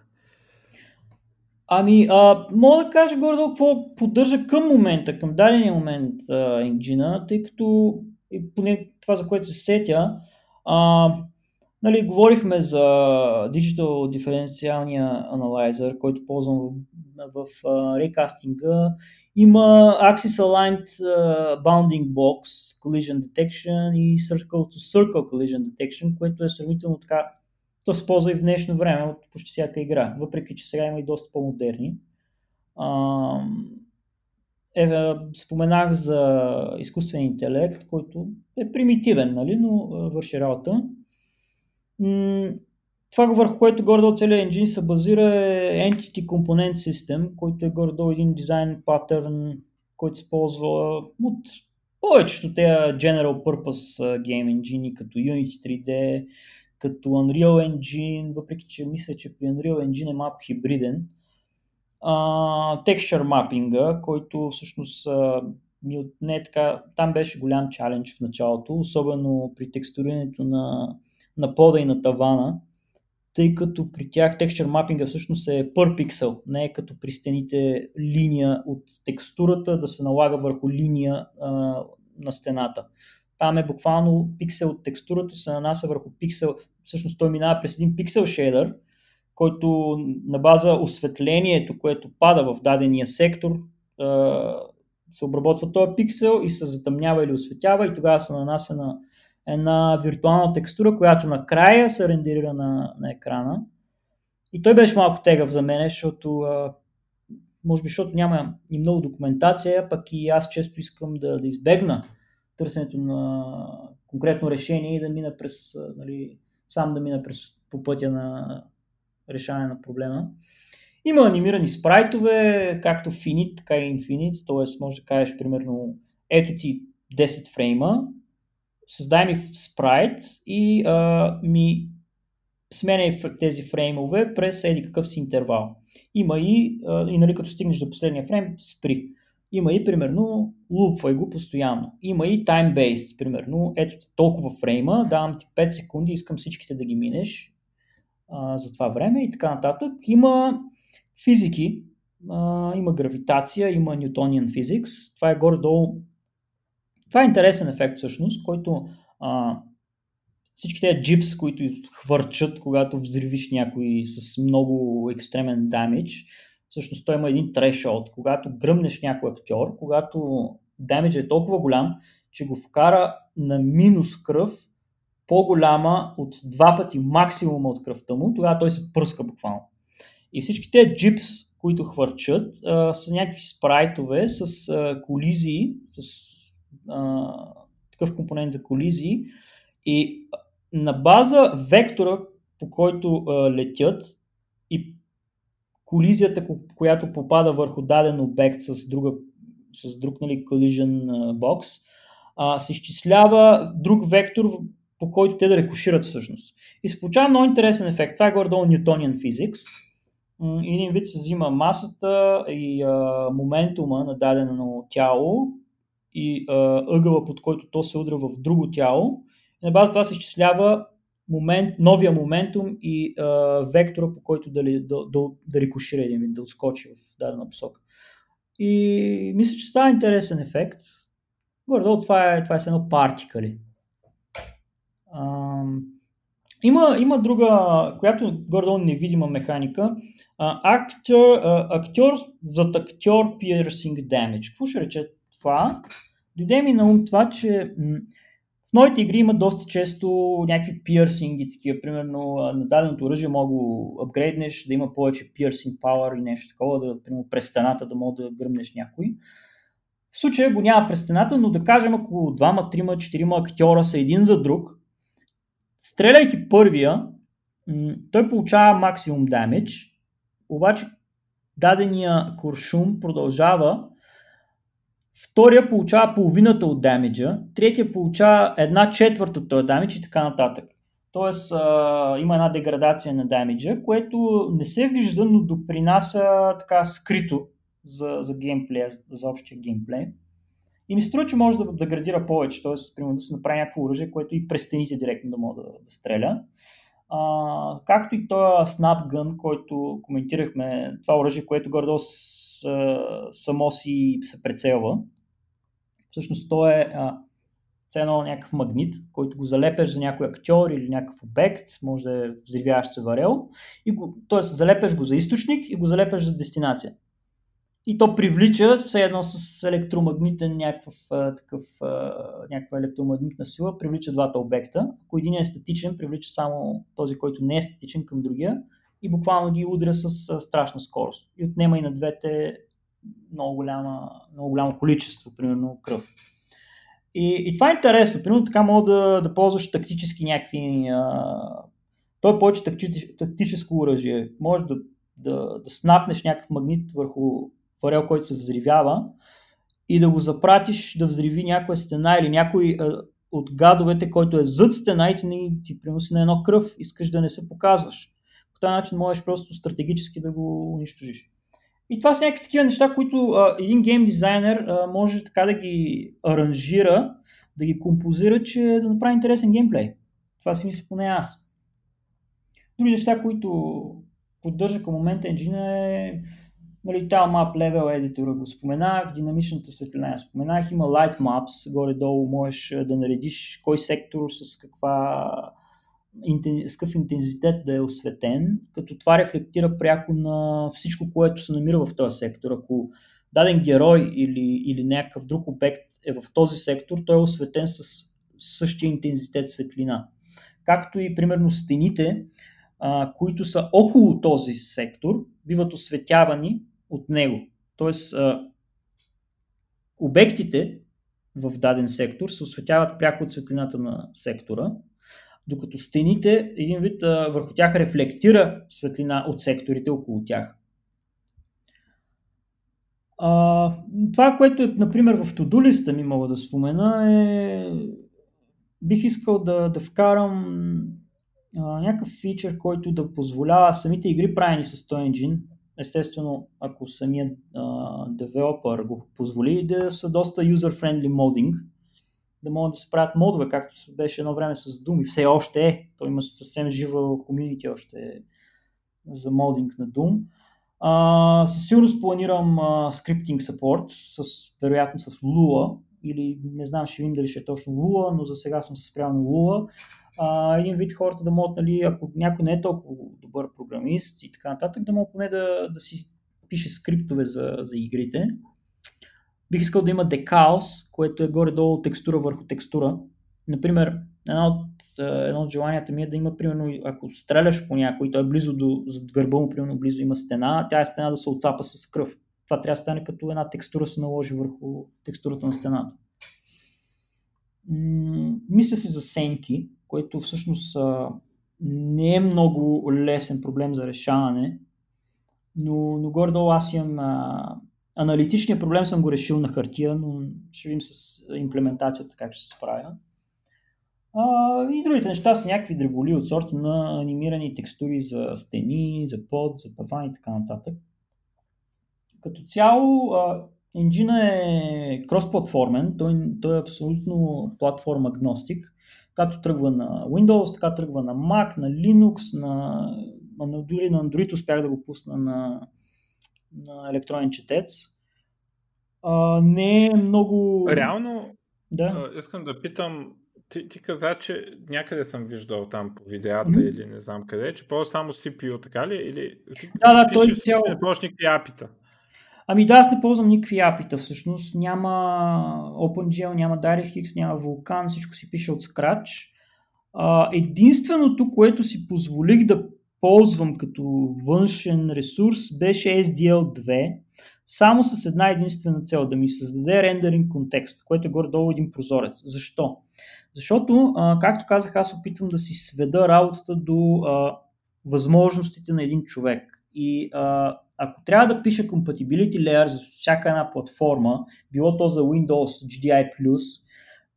Ами, а, мога да кажа горе-долу какво поддържа към момента, към дадения момент а, енджина, тъй като и поне това, за което се сетя, а, нали, говорихме за Digital диференциалния анализър, който ползвам в, в рекастинга. Има Axis Aligned Bounding Box, Collision Detection и Circle to Circle Collision Detection, което е сравнително така то се ползва и в днешно време от почти всяка игра, въпреки че сега има и доста по-модерни. Е, споменах за изкуствен интелект, който е примитивен, нали, но върши работа. Това, върху което горе-долу целият енджин се базира е Entity Component System, който е горе-долу един дизайн патърн, който се ползва от повечето тези General Purpose Game Engine, като Unity 3D, като Unreal Engine, въпреки че мисля, че при Unreal Engine е малко хибриден. Uh, texture мапинга, който всъщност ми отне така, там беше голям чалендж в началото, особено при текстурирането на, на пода и на тавана, тъй като при тях texture мапинга всъщност е per пиксел, не е като при стените линия от текстурата да се налага върху линия а, на стената. Там е буквално пиксел от текстурата се нанася върху пиксел, всъщност той минава през един пиксел шейдър, който на база осветлението, което пада в дадения сектор, се обработва този пиксел и се затъмнява или осветява и тогава се нанася на една виртуална текстура, която накрая се рендерира на, на екрана. И той беше малко тегъв за мен, защото може би, защото няма и много документация, пък и аз често искам да, да избегна търсенето на конкретно решение и да мина през, нали, сам да мина през, по пътя на решаване на проблема. Има анимирани спрайтове, както Finite, така и Infinite, т.е. може да кажеш примерно ето ти 10 фрейма, създай ми спрайт и а, ми сменяй тези фреймове през еди какъв си интервал. Има и, а, и нали, като стигнеш до последния фрейм, спри. Има и, примерно, лупвай го постоянно. Има и time-based, примерно, ето толкова фрейма, давам ти 5 секунди, искам всичките да ги минеш а, за това време и така нататък. Има физики, а, има гравитация, има Newtonian Physics. Това е горе-долу. Това е интересен ефект всъщност, който а, всички тези джипс, които хвърчат, когато взривиш някой с много екстремен дамидж, всъщност той има един трешолд. Когато гръмнеш някой актьор, когато дамидж е толкова голям, че го вкара на минус кръв, по-голяма от два пъти максимума от кръвта му, тогава той се пръска буквално. И всички тези джипс, които хвърчат, а, са някакви спрайтове с а, колизии, с такъв компонент за колизии. И на база вектора, по който а, летят и колизията, която попада върху даден обект с, друга, с друг нали, collision box, а, се изчислява друг вектор, по който те да рекушират всъщност. И се получава много интересен ефект. Това е горе-долу Newtonian Physics. Един вид се взима масата и а, моментума на дадено тяло и а, ъгъла, под който то се удря в друго тяло. И на база това се изчислява момент, новия моментум и а, вектора, по който да, да, да, да рикошира един вид, да отскочи в дадена посока. И мисля, че става интересен ефект. Горе-долу това е, това е едно партикали. Има, има друга, която горе-долу невидима механика. актьор, актьор зад актьор piercing damage. Какво ще рече това? Дойде ми на ум това, че в новите игри има доста често някакви пирсинги, такива, примерно на даденото оръжие мога го апгрейднеш, да има повече пирсинг power или нещо такова, да, примерно през стената да мога да гръмнеш някой. В случая го няма през стената, но да кажем, ако двама, трима, четирима актьора са един за друг, стреляйки първия, той получава максимум дамидж, обаче дадения куршум продължава Втория получава половината от дамиджа, третия получава една четвърта от този дамидж и така нататък. Тоест а, има една деградация на дамиджа, което не се вижда, но допринася така скрито за, за геймплея, за общия геймплей. И ми се струва, че може да, да градира повече, т.е. примерно да се направи някакво оръжие, което и през стените директно да може да, да стреля. А, както и този Snap Gun, който коментирахме, това оръжие, което горе само си се прецелва. Всъщност то е а, едно някакъв магнит, който го залепеш за някой актьор или някакъв обект, може да е взривяващ се варел, и го, т.е. залепеш го за източник и го залепеш за дестинация. И то привлича все едно с електромагнитен някакъв, такъв, някаква електромагнитна сила, привлича двата обекта. Ако един е статичен, привлича само този, който не е статичен към другия и буквално ги удря с страшна скорост. И отнема и на двете много, голяма, много голямо количество, примерно кръв. И, и това е интересно. Примерно така мога да, да ползваш тактически някакви... А... Той е повече тактическо, тактическо оръжие. Може да, да, да снапнеш някакъв магнит върху фарел, който се взривява и да го запратиш да взриви някоя стена или някой а, от гадовете, който е зад стена и ти, ти приноси на едно кръв, искаш да не се показваш. Този начин можеш просто стратегически да го унищожиш. И това са някакви такива неща, които а, един гейм дизайнер а, може така да ги аранжира, да ги композира, че да направи интересен геймплей. Това си мисля поне аз. Други неща, които поддържа към момента енджина е нали, Tal Map Level Editor го споменах, динамичната светлина я споменах, има Light Maps, горе-долу можеш да наредиш кой сектор с каква с какъв интензитет да е осветен, като това рефлектира пряко на всичко, което се намира в този сектор. Ако даден герой или, или някакъв друг обект е в този сектор, той е осветен с същия интензитет светлина. Както и примерно стените, а, които са около този сектор, биват осветявани от него. Тоест, а, обектите в даден сектор се осветяват пряко от светлината на сектора, докато стените, един вид а, върху тях рефлектира светлина от секторите около тях. А, това, което е, например, в Тодулиста ми мога да спомена е бих искал да, да вкарам а, някакъв фичър, който да позволява самите игри правени с този engine, естествено, ако самият девелопър го позволи, да са доста user-friendly модинг, да могат да се правят модове, както беше едно време с Doom и все още е. Той има съвсем жива комьюнити още за модинг на Doom. А, със сигурност планирам а, скриптинг support, с, вероятно с Lua, или не знам, ще видим дали ще е точно Lua, но за сега съм се спрял на Lua. А, един вид хората да могат, нали, ако някой не е толкова добър програмист и така нататък, да могат поне да, да си пише скриптове за, за игрите Бих искал да има декаос, което е горе-долу текстура върху текстура. Например, едно от, е, едно от желанията ми е да има, примерно, ако стреляш по някой, той е близо до, зад гърба му, примерно, близо има стена, тя е стена да се отцапа с кръв. Това трябва да стане като една текстура се наложи върху текстурата на стената. мисля си за сенки, което всъщност не е много лесен проблем за решаване, но, но горе-долу аз имам Аналитичният проблем съм го решил на хартия, но ще видим с имплементацията как ще се справя. А, и другите неща са някакви дреболи от сорта на анимирани текстури за стени, за под, за таван и така нататък. Като цяло, а, Engine е кросплатформен, той, той е абсолютно платформ агностик. Както тръгва на Windows, така тръгва на Mac, на Linux, на, на дори на Android успях да го пусна на, на електронен четец. А, не е много... Реално, да. искам да питам, ти, ти каза, че някъде съм виждал там по видеята mm-hmm. или не знам къде, че ползва само CPU, така ли? Или да, да, той цяло... не ползваш никакви апита? Ами да, аз не ползвам никакви апита всъщност. Няма OpenGL, няма DirectX, няма Vulkan, всичко си пише от Scratch. единственото, което си позволих да ползвам като външен ресурс беше SDL2, само с една единствена цел да ми създаде рендеринг контекст, което е горе-долу един прозорец. Защо? Защото, а, както казах, аз опитвам да си сведа работата до а, възможностите на един човек. И а, ако трябва да пиша compatibility layer за всяка една платформа, било то за Windows GDI+,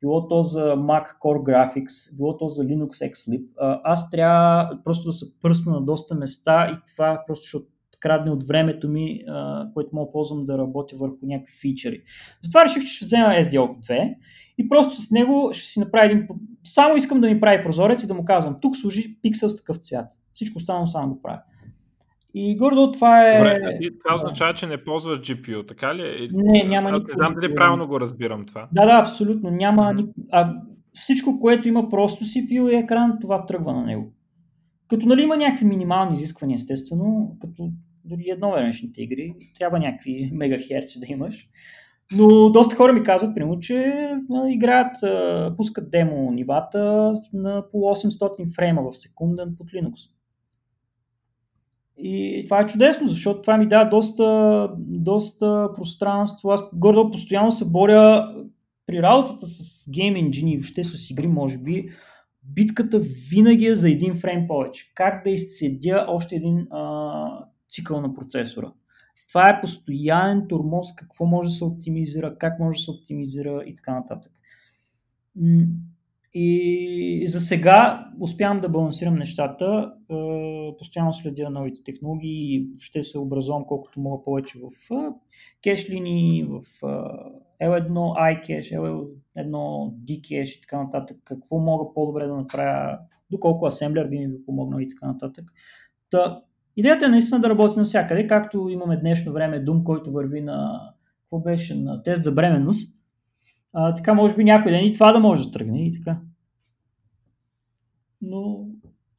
било то за Mac Core Graphics, било то за Linux XLib, аз трябва просто да се пръсна на доста места и това просто ще крадне от времето ми, което мога ползвам да работя върху някакви фичери. Затова реших, че ще взема SDL2 и просто с него ще си направя един... Само искам да ми прави прозорец и да му казвам, тук служи пиксел с такъв цвят. Всичко останало само го правя. И гордо това е... Добре, това означава, че не ползваш GPU, така ли? Не, няма Аз не знам дали правилно го разбирам това. Да, да, абсолютно. Няма... А, всичко, което има просто CPU и екран, това тръгва на него. Като нали има някакви минимални изисквания, естествено, като дори едновремешните игри, трябва някакви мегахерци да имаш. Но доста хора ми казват, примерно, че играят, пускат демо нивата на по 800 фрейма в секунда под Linux. И това е чудесно, защото това ми дава доста, доста пространство. Аз гордо постоянно се боря при работата с гейм и въобще с игри, може би, битката винаги е за един фрейм повече. Как да изцедя още един а, цикъл на процесора. Това е постоянен турмоз, какво може да се оптимизира, как може да се оптимизира и така нататък. И за сега успявам да балансирам нещата. Постоянно следя новите технологии и ще се образувам колкото мога повече в кеш линии, в L1 iCache, L1 Dcache и така нататък. Какво мога по-добре да направя, доколко асемблер би ми помогнал и така нататък. Та, идеята е наистина да работи навсякъде, както имаме днешно време Дум, който върви на, какво беше, на тест за бременност а, така може би някой ден и това да може да тръгне и така. Но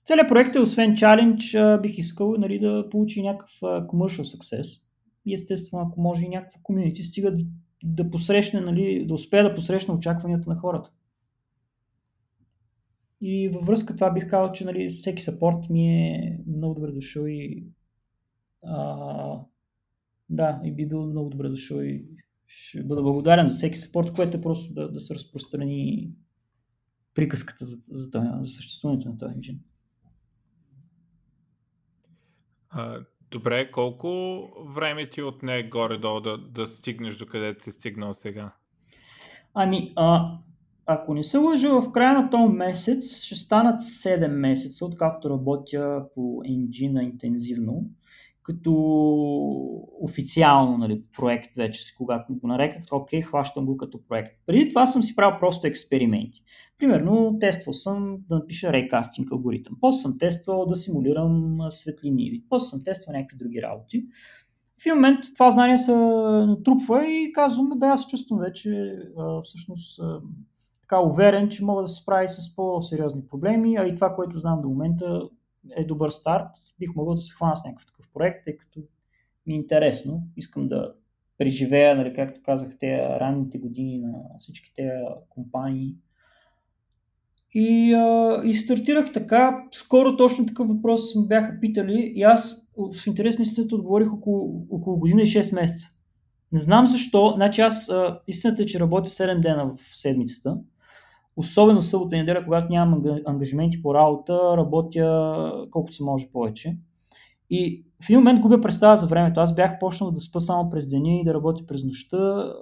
целият проект е освен чалендж, бих искал нали, да получи някакъв commercial success. И естествено, ако може и някакво комьюнити, стига да, да посрещне, нали, да успее да посрещне очакванията на хората. И във връзка това бих казал, че нали, всеки сапорт ми е много добре дошъл и а, да, и би бил много добре дошъл и ще бъда благодарен за всеки спорт, което е просто да, да се разпространи приказката за, за, за, за съществуването на този енджин. добре, колко време ти отне горе-долу да, да стигнеш до където си стигнал сега? Ами, а, ако не се лъжа, в края на този месец ще станат 7 месеца, откакто работя по енджина интензивно като официално нали, проект вече, когато го нареках, окей, хващам го като проект. Преди това съм си правил просто експерименти. Примерно, тествал съм да напиша рейкастинг алгоритъм. После съм тествал да симулирам светлини. После съм тествал някакви други работи. В един момент това знание се натрупва и казвам, бе, аз чувствам вече всъщност така уверен, че мога да се справя с по-сериозни проблеми, а и това, което знам до момента, е добър старт. Бих могъл да се хвана с някакъв такъв проект, тъй като ми е интересно. Искам да преживея, нали, както казах, те ранните години на всички тези компании. И, а, и стартирах така. Скоро точно такъв въпрос ми бяха питали и аз в интерес на истината отговорих около, около година и 6 месеца. Не знам защо. Значи аз а, истината е, че работя 7 дена в седмицата особено събота и неделя, когато нямам ангажименти по работа, работя колкото се може повече. И в един момент губя представа за времето. Аз бях почнал да спа само през деня и да работя през нощта.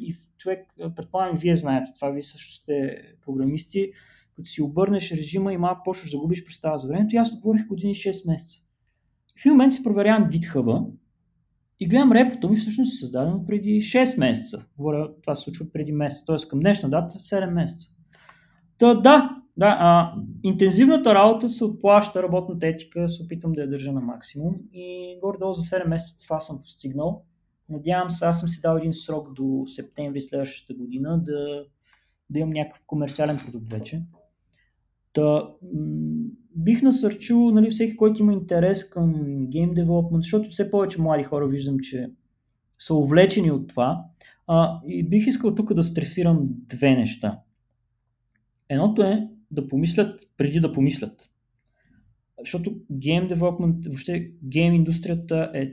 И човек, предполагам, вие знаете това, вие също сте програмисти, като си обърнеш режима и малко почваш да губиш представа за времето. И аз отговорих години 6 месеца. В един момент си проверявам GitHub И гледам репото ми всъщност е създадено преди 6 месеца. Говоря, това се случва преди месец, т.е. към днешна дата 7 месеца. Та, да, да, а, интензивната работа се отплаща, работната етика се опитвам да я държа на максимум и горе-долу за 7 месеца това съм постигнал. Надявам се, аз съм си дал един срок до септември следващата година да, да имам някакъв комерциален продукт вече. Та, бих насърчил нали, всеки, който има интерес към гейм девелопмент, защото все повече млади хора виждам, че са увлечени от това. А, и бих искал тук да стресирам две неща. Едното е да помислят преди да помислят. Защото гейм девелопмент, въобще гейм индустрията е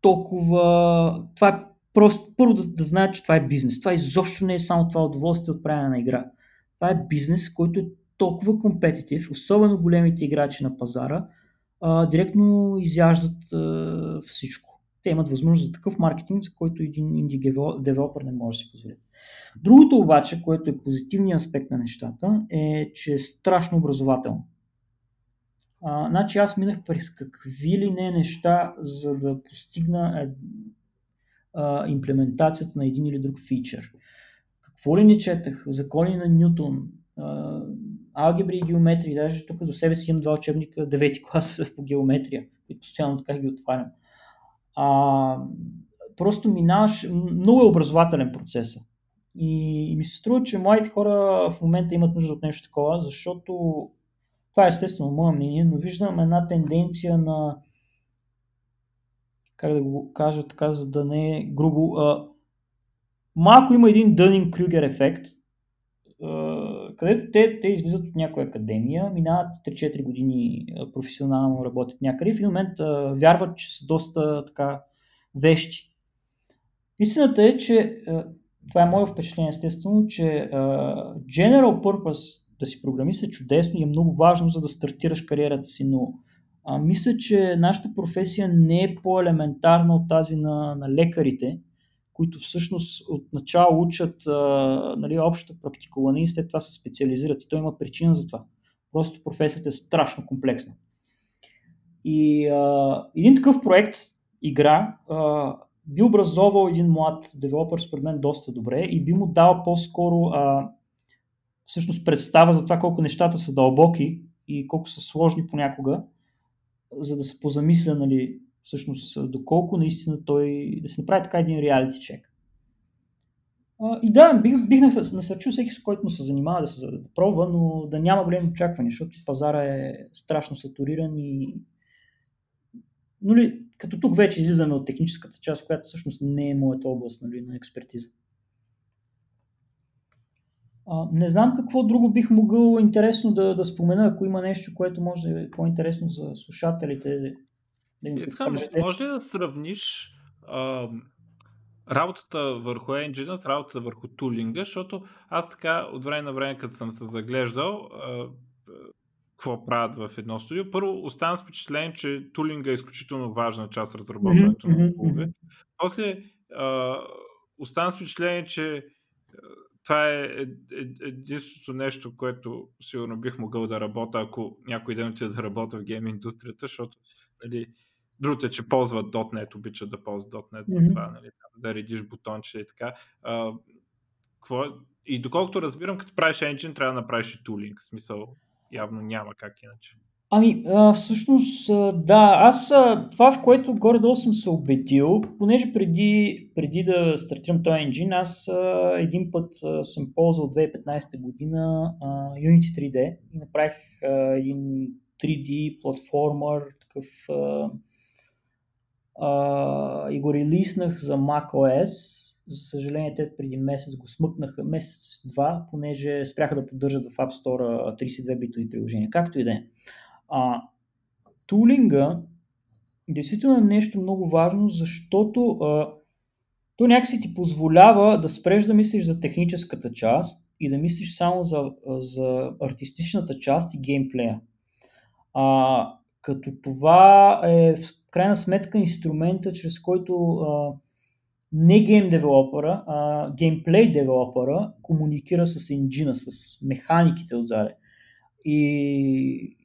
толкова... Това е просто първо да, да знаят, че това е бизнес. Това изобщо не е само това удоволствие от правене на игра. Това е бизнес, който е толкова компетитив, особено големите играчи на пазара, а, директно изяждат а, всичко. Те имат възможност за такъв маркетинг, за който един инди девелопер не може да си позволи. Другото обаче, което е позитивният аспект на нещата, е, че е страшно образователно. А, значи аз минах през какви ли не неща, за да постигна е, а, имплементацията на един или друг фичър. Какво ли не четах? Закони на Нютон, а, алгебри и геометрия. Даже тук до себе си имам два учебника, 9 клас по геометрия, които постоянно така ги отварям. А, просто минаваш, много е образователен процес. И, ми се струва, че младите хора в момента имат нужда от нещо такова, защото това е естествено мое мнение, но виждам една тенденция на как да го кажа така, за да не е грубо. А, малко има един Дънинг Крюгер ефект, където те, те излизат от някоя академия, минават 3-4 години професионално работят някъде и в един момент а, вярват, че са доста така вещи. Истината е, че а, това е мое впечатление естествено, че а, general purpose да си програмист е чудесно и е много важно, за да стартираш кариерата си, но а, мисля, че нашата професия не е по-елементарна от тази на, на лекарите, които всъщност от начало учат а, нали, общата практикуване и след това се специализират. И той има причина за това. Просто професията е страшно комплексна. И а, един такъв проект, игра, а, би образовал един млад девелопър, според мен, доста добре и би му дал по-скоро а, всъщност представа за това колко нещата са дълбоки и колко са сложни понякога, за да се позамисля, нали, всъщност, доколко наистина той, да се направи така един реалити чек. И да, бих, бих насърчил всеки, с който му се занимава да се да пробва, но да няма големи очаквания, защото пазара е страшно сатуриран и но ли, като тук вече излизаме от техническата част, която всъщност не е моята област нали, на експертиза. А, не знам какво друго бих могъл интересно да, да спомена, ако има нещо, което може да е по-интересно за слушателите. Искам, може ли да сравниш а, работата върху енджина с работата върху тулинга, защото аз така от време на време, като съм се заглеждал, а, какво правят в едно студио. Първо, оставам с впечатление, че тулинга е изключително важна част от разработването mm-hmm. на клубе. После, а, оставам с впечатление, че това е, е, е единственото нещо, което сигурно бих могъл да работя, ако някой ден отида да работя в гейм индустрията, защото нали, другото е, че ползват .NET, обичат да ползват .NET за това, нали, да редиш бутонче и така. А, какво, и доколкото разбирам, като правиш engine, трябва да направиш и тулинг. В смисъл, явно няма как иначе. Ами, а, всъщност, да, аз това, в което горе-долу съм се убедил, понеже преди, преди да стартирам този енджин, аз а, един път а, съм ползвал 2015 година а, Unity 3D и направих а, един 3D платформер, такъв а, и го релиснах за macOS. За съжаление, те преди месец го смъкнаха, месец-два, понеже спряха да поддържат в App Store 32 битови приложения. Както и да е. Тулинга действително е нещо много важно, защото а, то някакси ти позволява да спреш да мислиш за техническата част и да мислиш само за, за артистичната част и геймплея. А, като това е в крайна сметка инструмента, чрез който а, не гейм девелопера, а геймплей девелопера комуникира с енджина, с механиките отзаде. И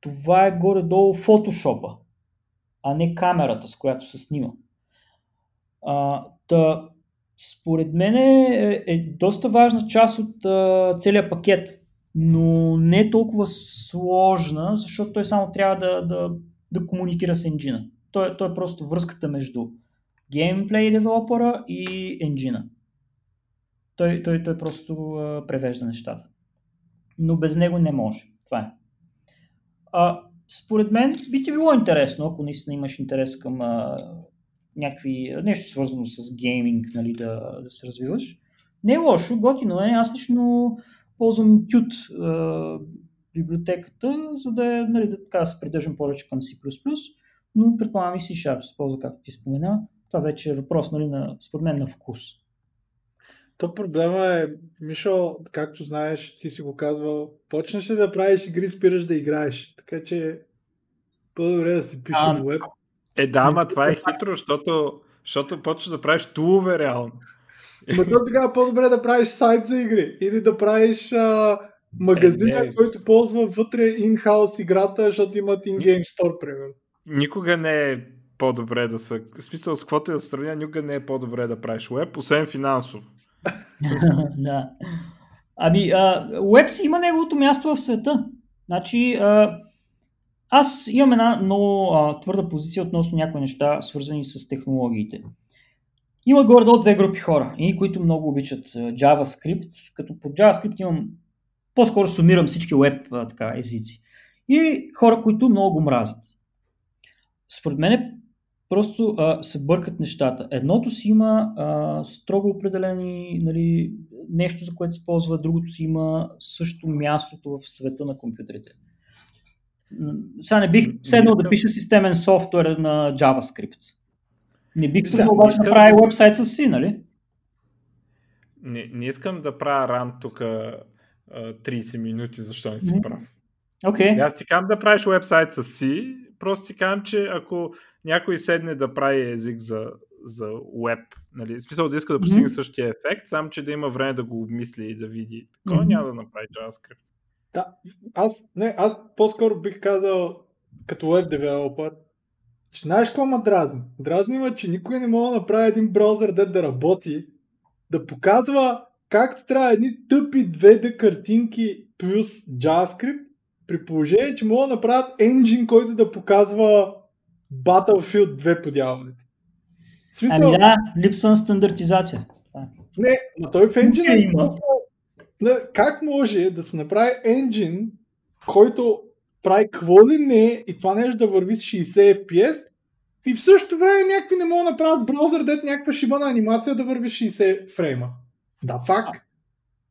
това е горе-долу фотошопа, а не камерата, с която се снима. А, та, според мен е, е доста важна част от а, целият пакет, но не е толкова сложна, защото той само трябва да, да, да комуникира с енджина. Той, той е просто връзката между геймплей девелопера и енджина. Той, той, той просто превежда нещата. Но без него не може. Това е. А, според мен би ти било интересно, ако наистина имаш интерес към а, някакви, нещо свързано с гейминг, нали, да, да се развиваш. Не е лошо, готино е. Аз лично ползвам Qt а, библиотеката, за да, нали, да, така, се придържам повече към C++, но предполагам и C-Sharp се ползва, както ти спомена. Това вече е въпрос, нали, на, според мен, на вкус. То проблема е, Мишо, както знаеш, ти си го казвал, почнеш ли да правиш игри, спираш да играеш. Така че по-добре да си пишем а, веб. Е, да, ама това е хитро, защото, защото почваш да правиш тулове реално. Ма то тогава по-добре да правиш сайт за игри или да правиш а, магазина, е, който ползва вътре in-house играта, защото имат in-game store, примерно. Никога не е по-добре да са... В смисъл, с каквото е да сравня, никога не е по-добре да правиш веб, освен финансово. да. Ами, веб си има неговото място в света. Значи, а, аз имам една много а, твърда позиция относно някои неща, свързани с технологиите. Има горе-долу две групи хора. И които много обичат JavaScript, като под JavaScript имам по-скоро сумирам всички веб така, езици. И хора, които много го мразят. Според мен просто а, се бъркат нещата. Едното си има а, строго определени нали, нещо, за което се ползва, другото си има също мястото в света на компютрите. Сега не бих седнал да пиша системен софтуер на JavaScript. Не бих тръгнал обаче да правя вебсайт с си, нали? Не, не искам да правя ран тук 30 минути, защо не си mm. прав. Okay. Аз ти казвам да правиш вебсайт с си, просто ти казвам, че ако някой седне да прави език за, за веб, нали, в смисъл да иска да постигне mm-hmm. същия ефект, само че да има време да го обмисли и да види. Такова mm-hmm. няма да направи JavaScript. Да, аз, не, аз по-скоро бих казал като веб девелопър, знаеш какво ма дразни? Дразни ма, че никой не може да направи един браузър да, да работи, да показва както трябва едни тъпи 2D картинки плюс JavaScript, при положение, че могат да направят енджин, който да показва Battlefield 2 подяването. Смисъл... Ами да, липса на стандартизация. Не, но той в енджин е има. Как може да се направи енджин, който прави какво ли не и това нещо да върви с 60 FPS и в същото време някакви не могат да направят браузър, дет някаква шибана анимация да върви 60 фрейма. Да, факт.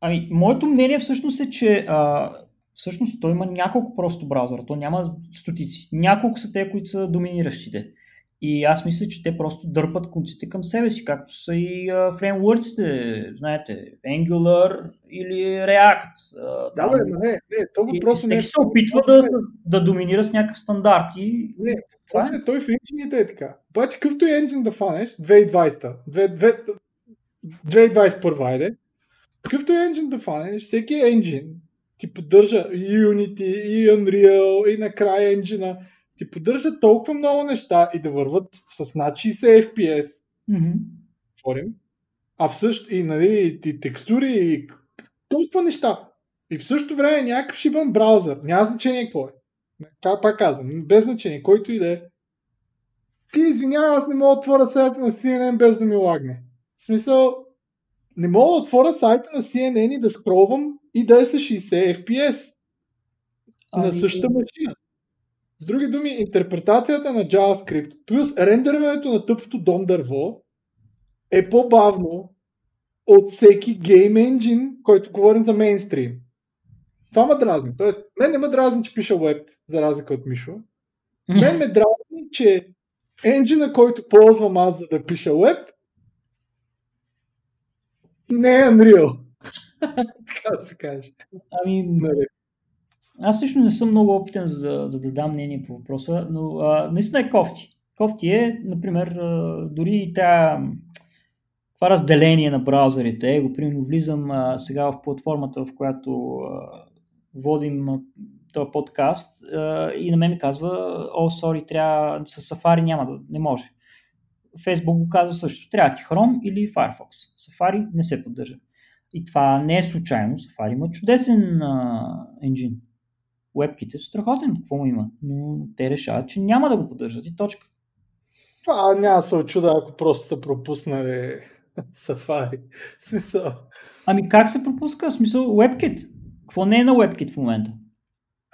Ами, моето мнение всъщност е, че а, всъщност той има няколко просто браузъра, то няма стотици. Няколко са те, които са доминиращите. И аз мисля, че те просто дърпат конците към себе си, както са и фреймворците, знаете, Angular или React. Да, бе, не, не, то въпрос не е... се опитва да, да доминира с някакъв стандарт и... Не, това е. той в енджините е така. Обаче какъвто е енджин да фанеш, 2020, 2021 айде, какъвто е енджин да фанеш, всеки енджин ти поддържа и Unity, и Unreal, и накрая енджина, ти поддържат толкова много неща и да върват с над 60 FPS. Mm-hmm. А в същото и, нали, и текстури, и толкова неща. И в същото време някакъв шибан браузър. Няма значение какво е. Как пак казвам, без значение, който и да е. Ти извинявай, аз не мога да отворя сайта на CNN без да ми лагне. В смисъл, не мога да отворя сайта на CNN и да скровам и да е с 60 FPS. Ами... На същата машина. С други думи, интерпретацията на JavaScript плюс рендерването на тъпото дом дърво е по-бавно от всеки гейм енджин, който говорим за мейнстрим. Това ме дразни. Тоест, мен не ме дразни, че пиша веб, за разлика от Мишо. Мен ме дразни, че енджина, който ползвам аз за да пиша веб, не е Unreal. така да се каже. Ами, нали? Аз също не съм много опитен за да, да, да дам мнение по въпроса, но а, наистина е кофти. Кофти е, например, а, дори и тя, това разделение на браузърите, го примерно влизам а, сега в платформата, в която а, водим този подкаст а, и на мен ми казва, о, сори, трябва, с Safari няма да, не може. Facebook го каза също. Трябва ти Chrome или Firefox. Safari не се поддържа. И това не е случайно. Safari има чудесен а, енджин. Уебките са страхотен, какво му има. Но те решават, че няма да го поддържат и точка. Това няма се очуда, ако просто са пропуснали Safari. Смисъл. Ами как се пропуска? В смисъл WebKit. Какво не е на WebKit в момента?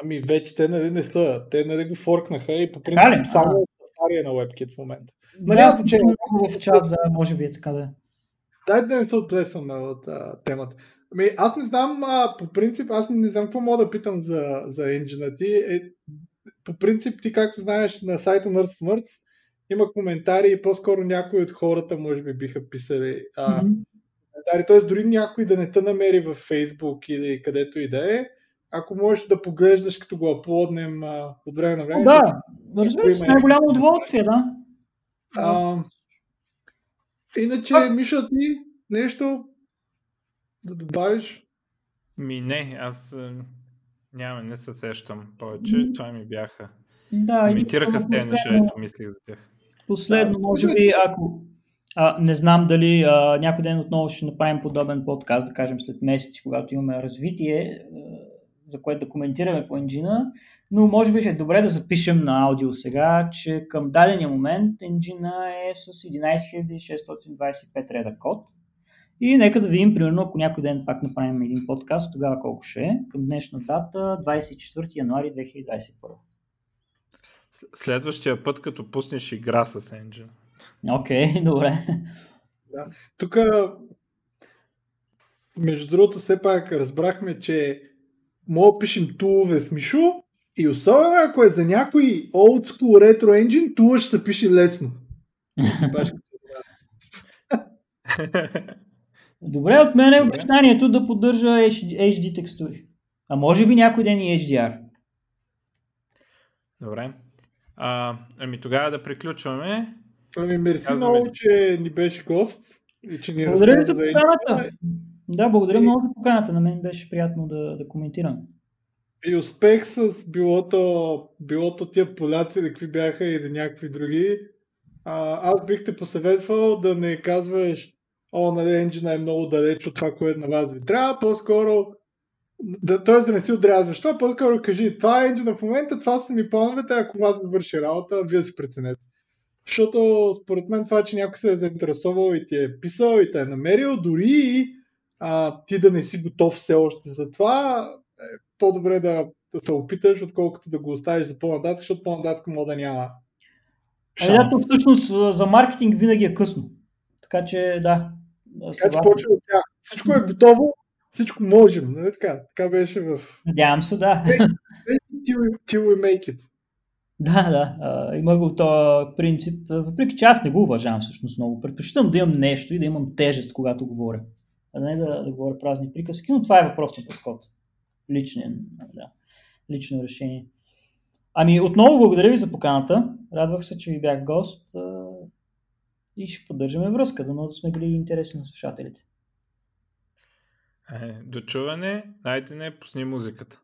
Ами вече те нали не са. Те нали го форкнаха и по принцип само Safari е на WebKit в момента. Нали, да, аз че... в час, да, може би е така да. Дайте да не се отплесваме от а, темата. Ами, аз не знам, а, по принцип, аз не знам какво мога да питам за, за енджина ти. Е, по принцип, ти както знаеш, на сайта Nerds Nerds има коментари и по-скоро някои от хората може би биха писали а, mm-hmm. коментари. Т.е. дори някой да не те намери във Facebook или където и да е, ако можеш да поглеждаш като го аплоднем а, от време на време. Да, разбира се, с най-голямо удоволствие, да. А, иначе, а... Миша, ти нещо да добавиш? Ми не, аз няма, не се сещам повече. Mm-hmm. Това ми бяха. Да, Коментираха с тези неща, ето мислих за тях. Последно, може би, ако а, не знам дали а, някой ден отново ще направим подобен подкаст, да кажем след месеци, когато имаме развитие, а, за което да коментираме по енджина, но може би ще е добре да запишем на аудио сега, че към дадения момент енджина е с 11625 реда код. И нека да видим, примерно, ако някой ден пак направим един подкаст, тогава колко ще е. Към днешна дата, 24 януари 2021. Следващия път, като пуснеш игра с Engine. Окей, okay, добре. Да. Тук, между другото, все пак разбрахме, че мога да пишем тулове с Мишо и особено ако е за някой old school retro engine, тула ще се пише лесно. Добре, от мен е обещанието да поддържа HD текстури. А може би някой ден и HDR. Добре. А, ами тогава да приключваме. Ами мерси Казваме... много, че ни беше гост и че ни Благодаря за поканата. Да, благодаря и... много за поканата. На мен беше приятно да, да коментирам. И успех с билото, билото тия поляци, какви бяха или някакви други. А, аз бих те посъветвал да не казваш о, нали, енджина е много далеч от това, което на вас ви трябва, по-скоро да, т.е. да не си отрязваш това, по-скоро кажи, това е енджина в момента, това са ми плановете, ако вас ви върши работа, вие си преценете. Защото според мен това, че някой се е заинтересовал и ти е писал и те е намерил, дори и а, ти да не си готов все още за това, е по-добре да, да се опиташ, отколкото да го оставиш за по-нататък, защото по-нататък може да няма шанс. А, всъщност за маркетинг винаги е късно. Така че да. Така че почва от тях. Всичко е готово, всичко можем. Нали така? Така беше в... Надявам се, да. Till we, till we make it. Да, да. А, има го този принцип. Въпреки че аз не го уважавам всъщност много. Предпочитам да имам нещо и да имам тежест, когато говоря. А не да, да говоря празни приказки, но това е въпрос на подход. Личен, да. Лично решение. Ами, отново благодаря ви за поканата. Радвах се, че ви бях гост и ще поддържаме връзка. Дано да сме били интересни на слушателите. Е, до чуване, дайте не, пусни музиката.